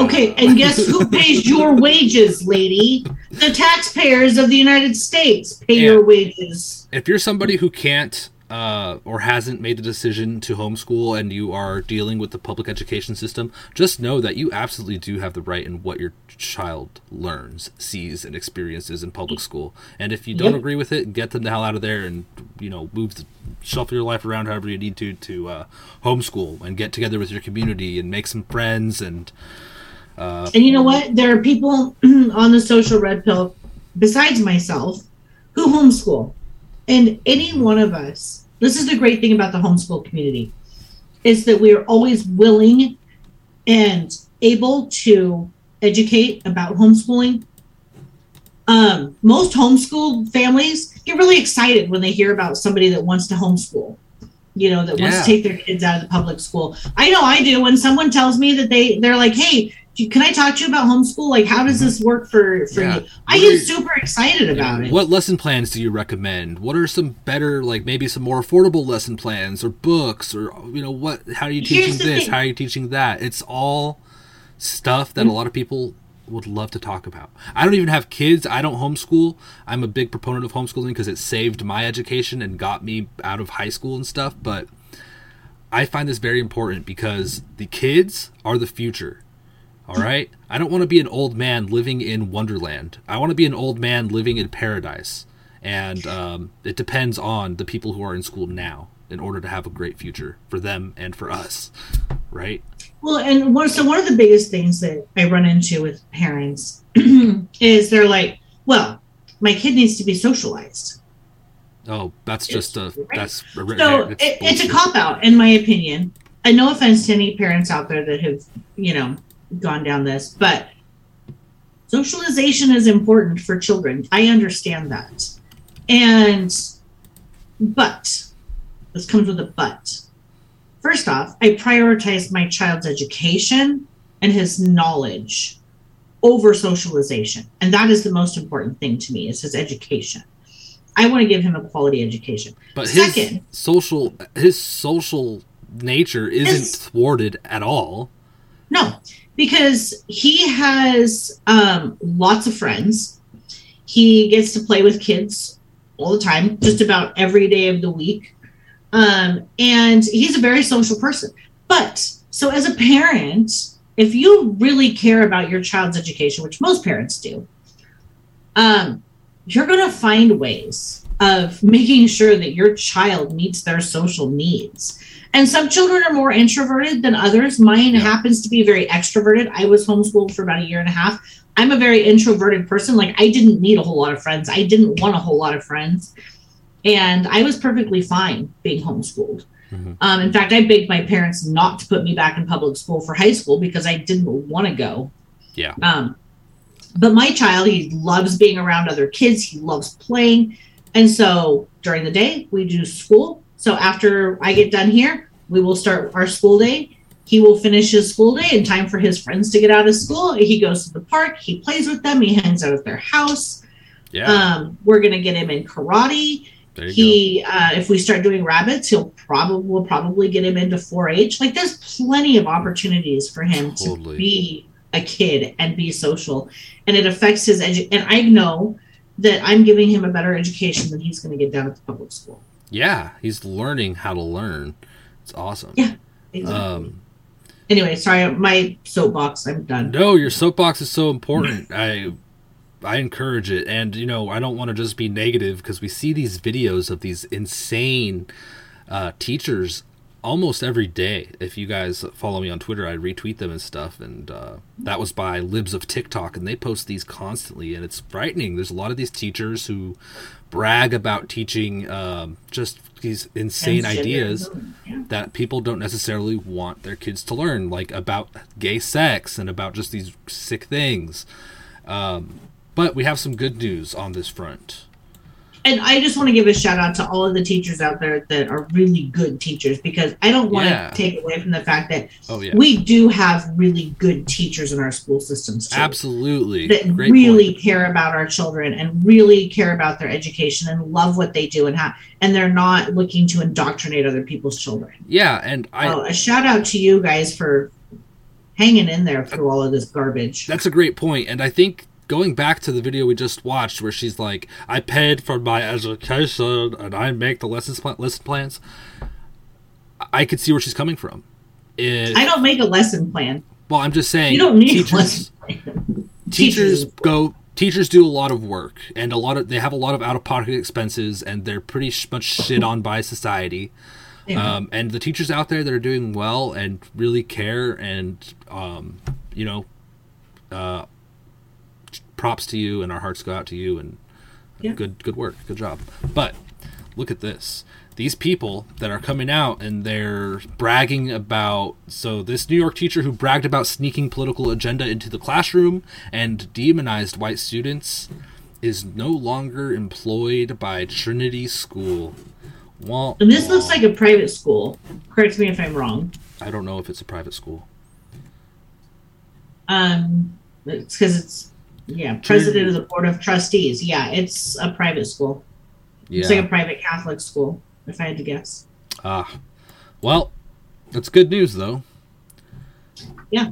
okay, uh, and guess who pays your wages, lady? The taxpayers of the United States pay Yeah. your wages. if you're somebody who can't uh, or hasn't made the decision to homeschool and you are dealing with the public education system, just know that you absolutely do have the right in what your child learns, sees, and experiences in public school. And if you don't Yep. agree with it, get them the hell out of there and you know move, the, shuffle your life around however you need to to uh, homeschool and get together with your community and make some friends and And you know what? There are people on the social red pill, besides myself, who homeschool. And any one of us, this is the great thing about the homeschool community, is that we are always willing and able to educate about homeschooling. Um, most homeschool families get really excited when they hear about somebody that wants to homeschool. You know, that wants to take their kids out of the public school. I know I do. When someone tells me that they they're like, "Hey, can I talk to you about homeschool? Like, how does mm-hmm. this work for for Yeah. you?" I get super excited about it. What lesson plans do you recommend? What are some better, like maybe some more affordable lesson plans or books or you know what? How are you teaching this? thing. How are you teaching that? It's all stuff that a mm-hmm. lot of people would love to talk about. I don't even have kids. I don't homeschool. I'm a big proponent of homeschooling because it saved my education and got me out of high school and stuff. But I find this very important because the kids are the future. All right? I don't want to be an old man living in Wonderland. I want to be an old man living in paradise. And um, it depends on the people who are in school now in order to have a great future for them and for us, right? Well, and one, so one of the biggest things that I run into with parents is they're like, well, my kid needs to be socialized. Oh, that's just a that's a, so it's, it, it's a cop out, in my opinion. And no offense to any parents out there that have, you know, gone down this, but socialization is important for children. I understand that. And, but, this comes with a but. First off, I prioritize my child's education and his knowledge over socialization. And that is the most important thing to me is his education. I want to give him a quality education. But Second, his social his social nature isn't his, thwarted at all. No, because he has um, lots of friends. He gets to play with kids all the time, just about every day of the week. Um, and he's a very social person. But so as a parent, if you really care about your child's education, which most parents do, um, you're going to find ways of making sure that your child meets their social needs. And some children are more introverted than others. Mine yeah. happens to be very extroverted. I was homeschooled for about a year and a half. I'm a very introverted person. Like, I didn't need a whole lot of friends, I didn't want a whole lot of friends. And I was perfectly fine being homeschooled. Mm-hmm. Um, in fact, I begged my parents not to put me back in public school for high school because I didn't want to go. Yeah. Um, but my child, he loves being around other kids. He loves playing. And so during the day, we do school. So after I get done here, we will start our school day. He will finish his school day in time for his friends to get out of school. He goes to the park. He plays with them. He hangs out at their house. Yeah. Um, we're going to get him in karate he uh, if we start doing rabbits he'll probably we'll probably get him into 4-h like there's plenty of opportunities for him totally. to be a kid and be social and it affects his edu- and i know that i'm giving him a better education than he's going to get down at the public school yeah he's learning how to learn. It's awesome. Yeah exactly. um anyway sorry my soapbox i'm done. No your soapbox is so important. I I encourage it, and you know I don't want to just be negative because we see these videos of these insane uh, teachers almost every day. If you guys follow me on Twitter, I retweet them and stuff, and uh, that was by Libs of TikTok, and they post these constantly, and it's frightening. There's a lot of these teachers who brag about teaching um, just these insane ideas yeah. that people don't necessarily want their kids to learn, like about gay sex and about just these sick things. Um, but we have some good news on this front. And I just want to give a shout out to all of the teachers out there that are really good teachers because I don't want yeah. to take away from the fact that oh, yeah. we do have really good teachers in our school systems too. Absolutely. That Great really point. care about our children and really care about their education and love what they do and how and they're not looking to indoctrinate other people's children. Yeah, and I so a shout out to you guys for hanging in there through all of this garbage. That's a great point and I think going back to the video we just watched where she's like, I paid for my education and I make the lessons pl- lesson plans, I could see where she's coming from. It, I don't make a lesson plan. Well, I'm just saying. You don't need teachers, a lesson plan. teachers go. Teachers do a lot of work, and a lot of they have a lot of out of pocket expenses, and they're pretty much shit on by society. Yeah. Um, and the teachers out there that are doing well and really care, and um, you know, uh, props to you, and our hearts go out to you, and yeah. good good work, good job. But look at this. These people that are coming out and they're bragging about so this New York teacher who bragged about sneaking political agenda into the classroom and demonized white students is no longer employed by Trinity School. Well, and this looks like a private school. Correct me if I'm wrong. I don't know if it's a private school. Um, it's because it's yeah, president of the board of trustees. Yeah, it's a private school. Yeah. It's like a private Catholic school, if I had to guess. Ah, well, that's good news though. Yeah.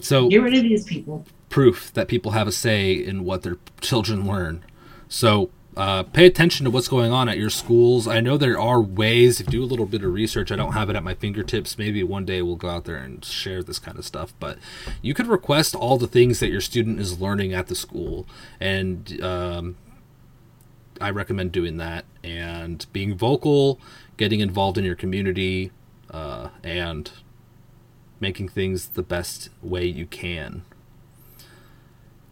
So get rid of these people. Proof that people have a say in what their children learn. So uh, pay attention to what's going on at your schools. I know there are ways. Do a little bit of research, I don't have it at my fingertips. Maybe one day we'll go out there and share this kind of stuff. But you could request all the things that your student is learning at the school, and um, I recommend doing that and being vocal, getting involved in your community, uh, and making things the best way you can.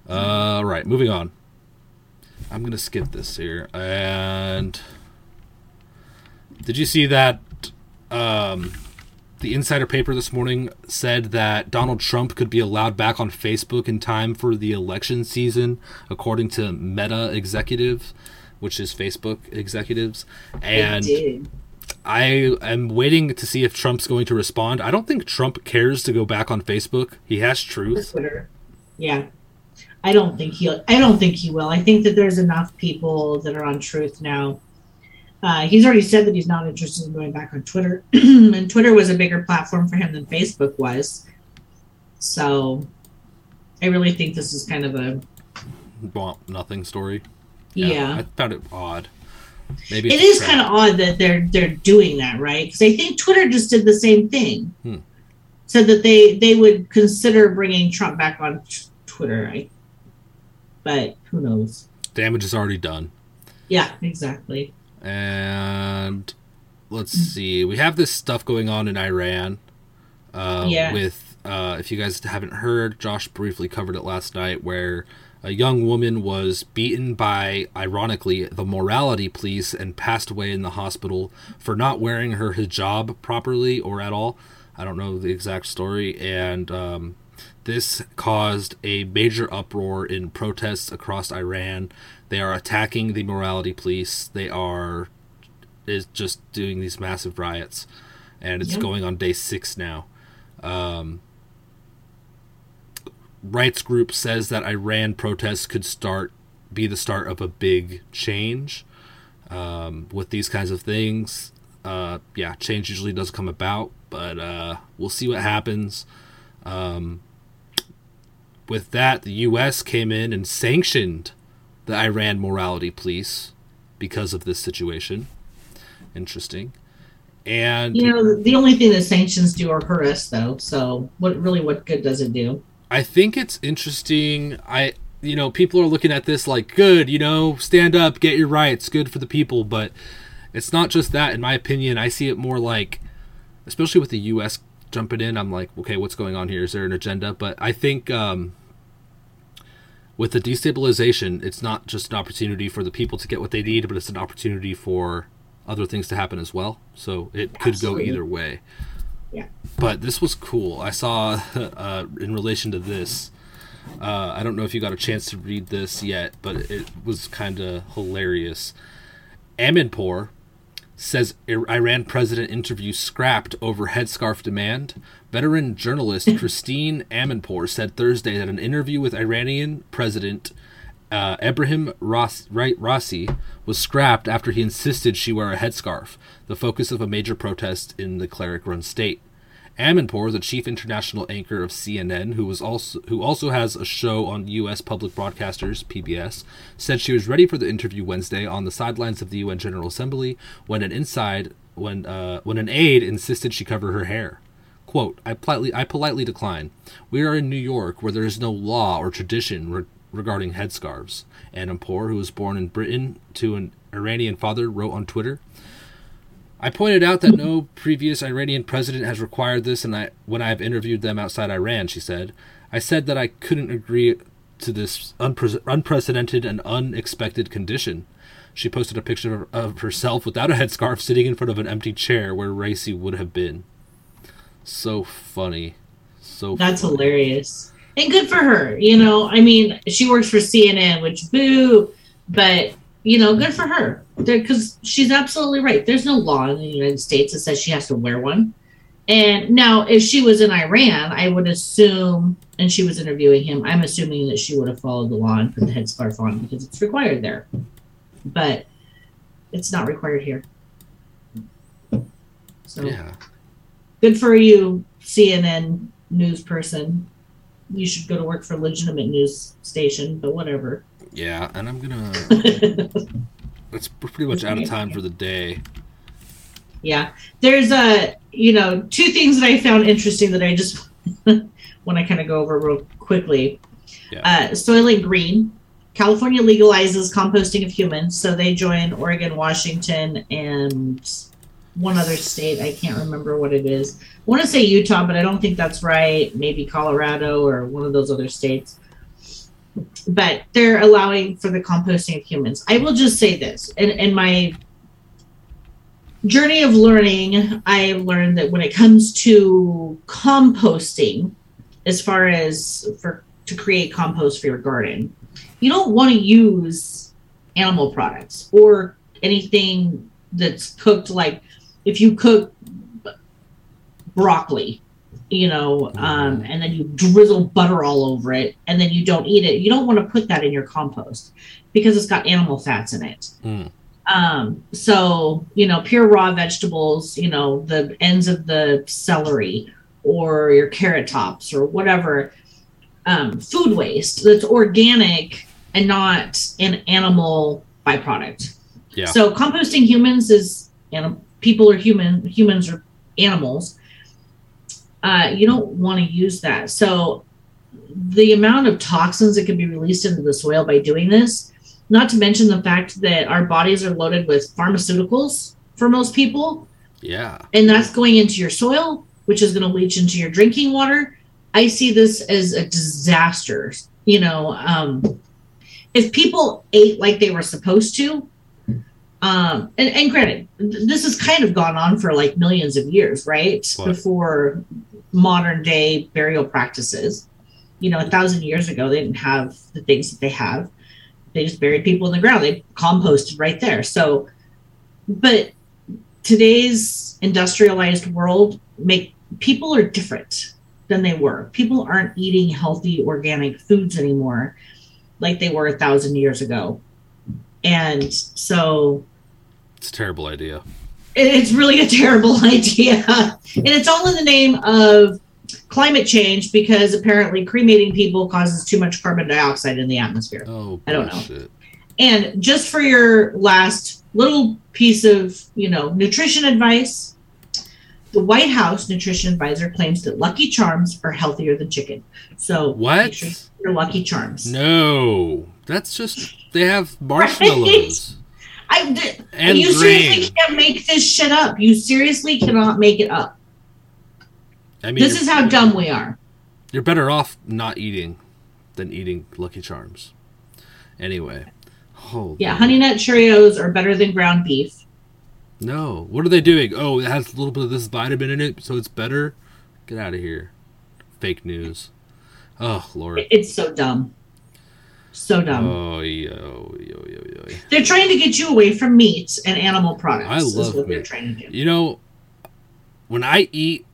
All uh, right, moving on. I'm gonna skip this here. And did you see that? Um, the insider paper this morning said that Donald Trump could be allowed back on Facebook in time for the election season, according to Meta executives, which is Facebook executives. And I am waiting to see if Trump's going to respond. I don't think Trump cares to go back on Facebook. He has truth. Twitter. Yeah. I don't think he'll. I don't think he will. I think that there's enough people that are on Truth now. Uh, he's already said that he's not interested in going back on Twitter, and Twitter was a bigger platform for him than Facebook was. So, I really think this is kind of a well, nothing story. Yeah. yeah. I found it odd. Maybe it is kind of odd that they're they're doing that, right? Because I think Twitter just did the same thing. Hmm. Said that they they would consider bringing Trump back on Twitter. I but who knows? Damage is already done. Yeah, exactly. And let's see. We have this stuff going on in Iran. Uh, yeah. With, uh, if you guys haven't heard, Josh briefly covered it last night, where a young woman was beaten by, ironically, the morality police and passed away in the hospital for not wearing her hijab properly or at all. I don't know the exact story. And um, this caused a major uproar in protests across Iran. They are attacking the morality police. They are is just doing these massive riots, and it's yep. going on day six now. Um, rights group says that Iran protests could start be the start of a big change um, with these kinds of things. Uh, yeah, change usually does come about, but uh, we'll see what happens. Um, with that, the U.S. came in and sanctioned the Iran morality police because of this situation. Interesting. And you know, the only thing that sanctions do are hurt us, though. So, what really, what good does it do? I think it's interesting. I, you know, people are looking at this like, good, you know, stand up, get your rights, good for the people. But it's not just that, in my opinion. I see it more like, especially with the U.S jumping in, I'm like, okay, what's going on here? Is there an agenda? But I think um, with the destabilization, it's not just an opportunity for the people to get what they need, but it's an opportunity for other things to happen as well. So it could Absolutely. go either way. Yeah. But this was cool. I saw uh, in relation to this. Uh, I don't know if you got a chance to read this yet, but it was kind of hilarious. Amanpour, says Iran president interview scrapped over headscarf demand. Veteran journalist Christiane Amanpour said Thursday that an interview with Iranian President uh, Ebrahim Raisi was scrapped after he insisted she wear a headscarf, the focus of a major protest in the cleric run state. Amanpour, the chief international anchor of CNN, who was also who also has a show on U.S. public broadcasters (PBS), said she was ready for the interview Wednesday on the sidelines of the UN General Assembly when an inside when uh, when an aide insisted she cover her hair. "Quote: I politely I politely decline. We are in New York, where there is no law or tradition re- regarding headscarves." Amanpour, who was born in Britain to an Iranian father, wrote on Twitter. I pointed out that no previous Iranian president has required this, and I, when I have interviewed them outside Iran, she said, I said that I couldn't agree to this unpre- unprecedented and unexpected condition. She posted a picture of herself without a headscarf sitting in front of an empty chair where Raisi would have been. So funny. So That's funny. hilarious. And good for her. You know, I mean, she works for CNN, which boo, but you know, good for her. Because she's absolutely right. There's no law in the United States that says she has to wear one. And now, if she was in Iran, I would assume, and she was interviewing him, I'm assuming that she would have followed the law and put the headscarf on because it's required there. But it's not required here. So, yeah. Good for you, CNN news person. You should go to work for a legitimate news station, but whatever. Yeah, and I'm gonna It's pretty much out of time for the day. Yeah. There's a, you know, two things that I found interesting that I just want to kind of go over real quickly. Yeah. Uh, Soylent Green. California legalizes composting of humans, so they join Oregon, Washington, and one other state. I can't remember what it is. I want to say Utah, but I don't think that's right. Maybe Colorado or one of those other states. But they're allowing for the composting of humans. I will just say this, in, in my journey of learning, I learned that when it comes to composting, as far as for to create compost for your garden, you don't want to use animal products or anything that's cooked like if you cook broccoli you know um, and then you drizzle butter all over it and then you don't eat it you don't want to put that in your compost because it's got animal fats in it Mm. um, so you know pure raw vegetables you know the ends of the celery or your carrot tops or whatever um, food waste that's organic and not an animal byproduct. Yeah. So composting humans is anim- people are human, humans are animals. Uh, you don't want to use that. So the amount of toxins that can be released into the soil by doing this, not to mention the fact that our bodies are loaded with pharmaceuticals for most people, Yeah. and that's going into your soil, which is going to leach into your drinking water. I see this as a disaster. You know, um, if people ate like they were supposed to, um, and, and granted, th- this has kind of gone on for like millions of years, right? What? Before modern day burial practices. You know, a thousand years ago, they didn't have the things that they have. They just buried people in the ground. They composted right there. So, but today's industrialized world make people are different than they were. People aren't eating healthy organic foods anymore like they were a thousand years ago. And so It's a terrible idea. it's really a terrible idea. And it's all in the name of climate change because apparently cremating people causes too much carbon dioxide in the atmosphere. Oh, I don't know. And just for your last little piece of, you know, nutrition advice, the White House nutrition advisor claims that Lucky Charms are healthier than chicken. So What? sure your Lucky Charms. No, that's just they have marshmallows. I did. And you seriously can't make this shit up. You seriously cannot make it up. I mean, This is how dumb we are. You're better off not eating than eating Lucky Charms. Anyway, holy Yeah, Honey Nut Cheerios are better than ground beef. No, what are they doing? Oh, it has a little bit of this vitamin in it, so it's better. Get out of here, fake news. Oh Lord. It's so dumb. So dumb. Oh yo yo yo yo. They're trying to get you away from meat and animal products. I is love what they're meat. trying to do. You know, when I eat,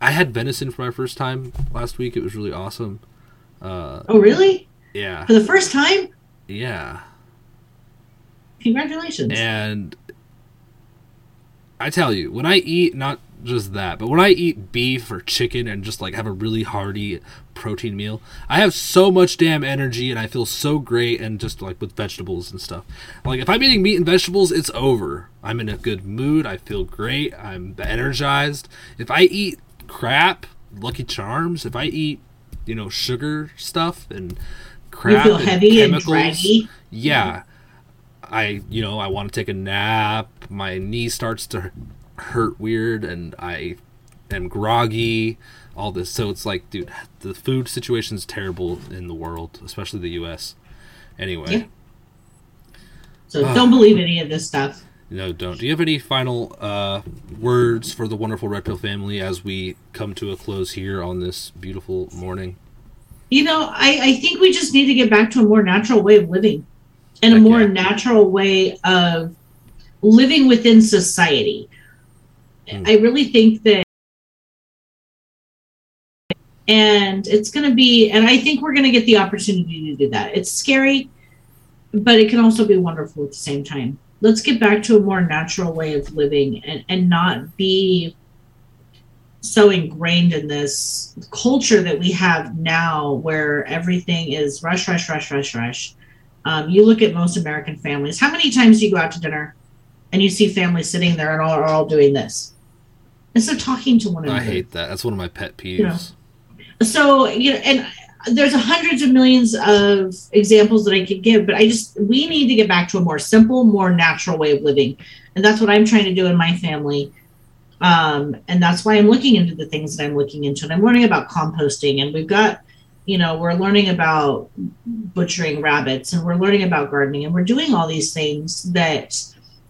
I had venison for my first time last week. It was really awesome. Uh, Oh, really? yeah, For the first time? yeah. Congratulations. And I tell you, when I eat, not just that, but when I eat beef or chicken and just like have a really hearty protein meal, I have so much damn energy and I feel so great and just like with vegetables and stuff. Like if I'm eating meat and vegetables, it's over. I'm in a good mood. I feel great. I'm energized. If I eat crap, Lucky Charms, if I eat, you know, sugar stuff and crap you feel and heavy and chemicals, draggy. yeah i you know i want to take a nap my knee starts to hurt weird and i am groggy all this so it's like dude the food situation is terrible in the world especially the us anyway Yeah. So don't believe any of this stuff. no don't do you have any final uh, words for the wonderful red pill family as we come to a close here on this beautiful morning You know, I, I think we just need to get back to a more natural way of living and a more yeah. natural way of living within society. Hmm. I really think that, and it's going to be, and I think we're going to get the opportunity to do that. It's scary, but it can also be wonderful at the same time. Let's get back to a more natural way of living and, and not be so ingrained in this culture that we have now where everything is rush, rush, rush, rush, rush. Um, you look at most American families. How many times do you go out to dinner and you see families sitting there and all are all doing this? Instead of talking to one another. I hate that. That's one of my pet peeves. You know. So, you know, and there's hundreds of millions of examples that I could give, but I just, we need to get back to a more simple, more natural way of living. And that's what I'm trying to do in my family. Um, and that's why I'm looking into the things that I'm looking into. And I'm learning about composting. And we've got, you know, we're learning about butchering rabbits and we're learning about gardening. And we're doing all these things that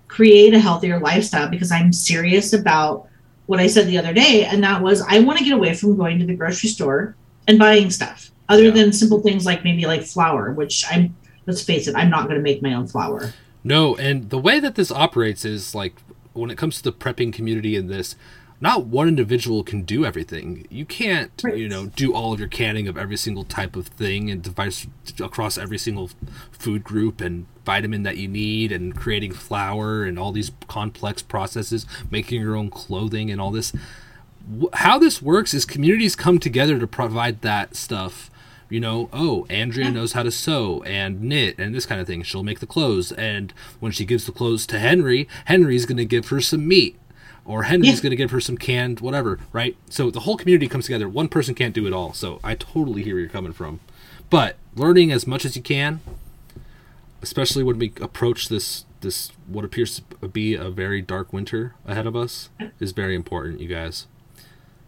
create a healthier lifestyle because I'm serious about what I said the other day. And that was, I want to get away from going to the grocery store and buying stuff other Yeah. than simple things like maybe like flour, which I'm, let's face it, I'm not going to make my own flour. No, and the way that this operates is like when it comes to the prepping community in this, not one individual can do everything. You can't, Right. you know, do all of your canning of every single type of thing and device across every single food group and vitamin that you need and creating flour and all these complex processes, making your own clothing and all this. How this works is communities come together to provide that stuff you know, oh, Andrea knows how to sew and knit and this kind of thing. She'll make the clothes. And when she gives the clothes to Henry, Henry's going to give her some meat. Or Henry's Yeah. going to give her some canned whatever, right? So the whole community comes together. One person can't do it all. So I totally hear where you're coming from. But learning as much as you can, especially when we approach this this what appears to be a very dark winter ahead of us, is very important, you guys.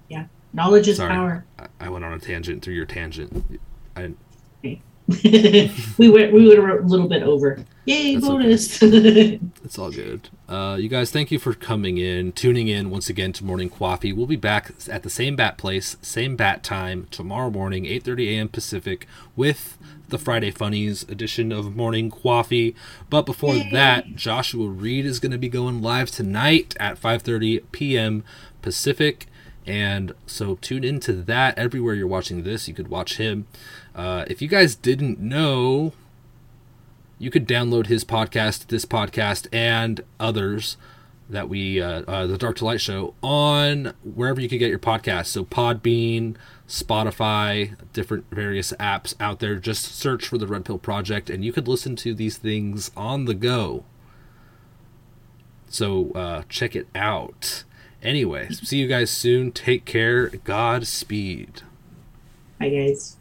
Yeah. Knowledge is Sorry, power. I, I went on a tangent through your tangent. I, we went we went a little bit over. Yay, That's bonus. It's all good. Uh, you guys, thank you for coming in, tuning in once again to Morning Coffee. We'll be back at the same bat place, same bat time tomorrow morning, 8:30 a.m. Pacific, with the Friday Funnies edition of Morning Coffee. But before that, Joshua Reed is going to be going live tonight at 5:30 p.m. Pacific. And so tune into that everywhere you're watching this. You could watch him. Uh, if you guys didn't know, you could download his podcast, this podcast, and others that we, uh, uh, the Dark to Light Show, on wherever you could get your podcast. So Podbean, Spotify, different various apps out there. Just search for the Red Pill Project, and you could listen to these things on the go. So uh, check it out. Anyway, see you guys soon. Take care. Godspeed. Bye guys.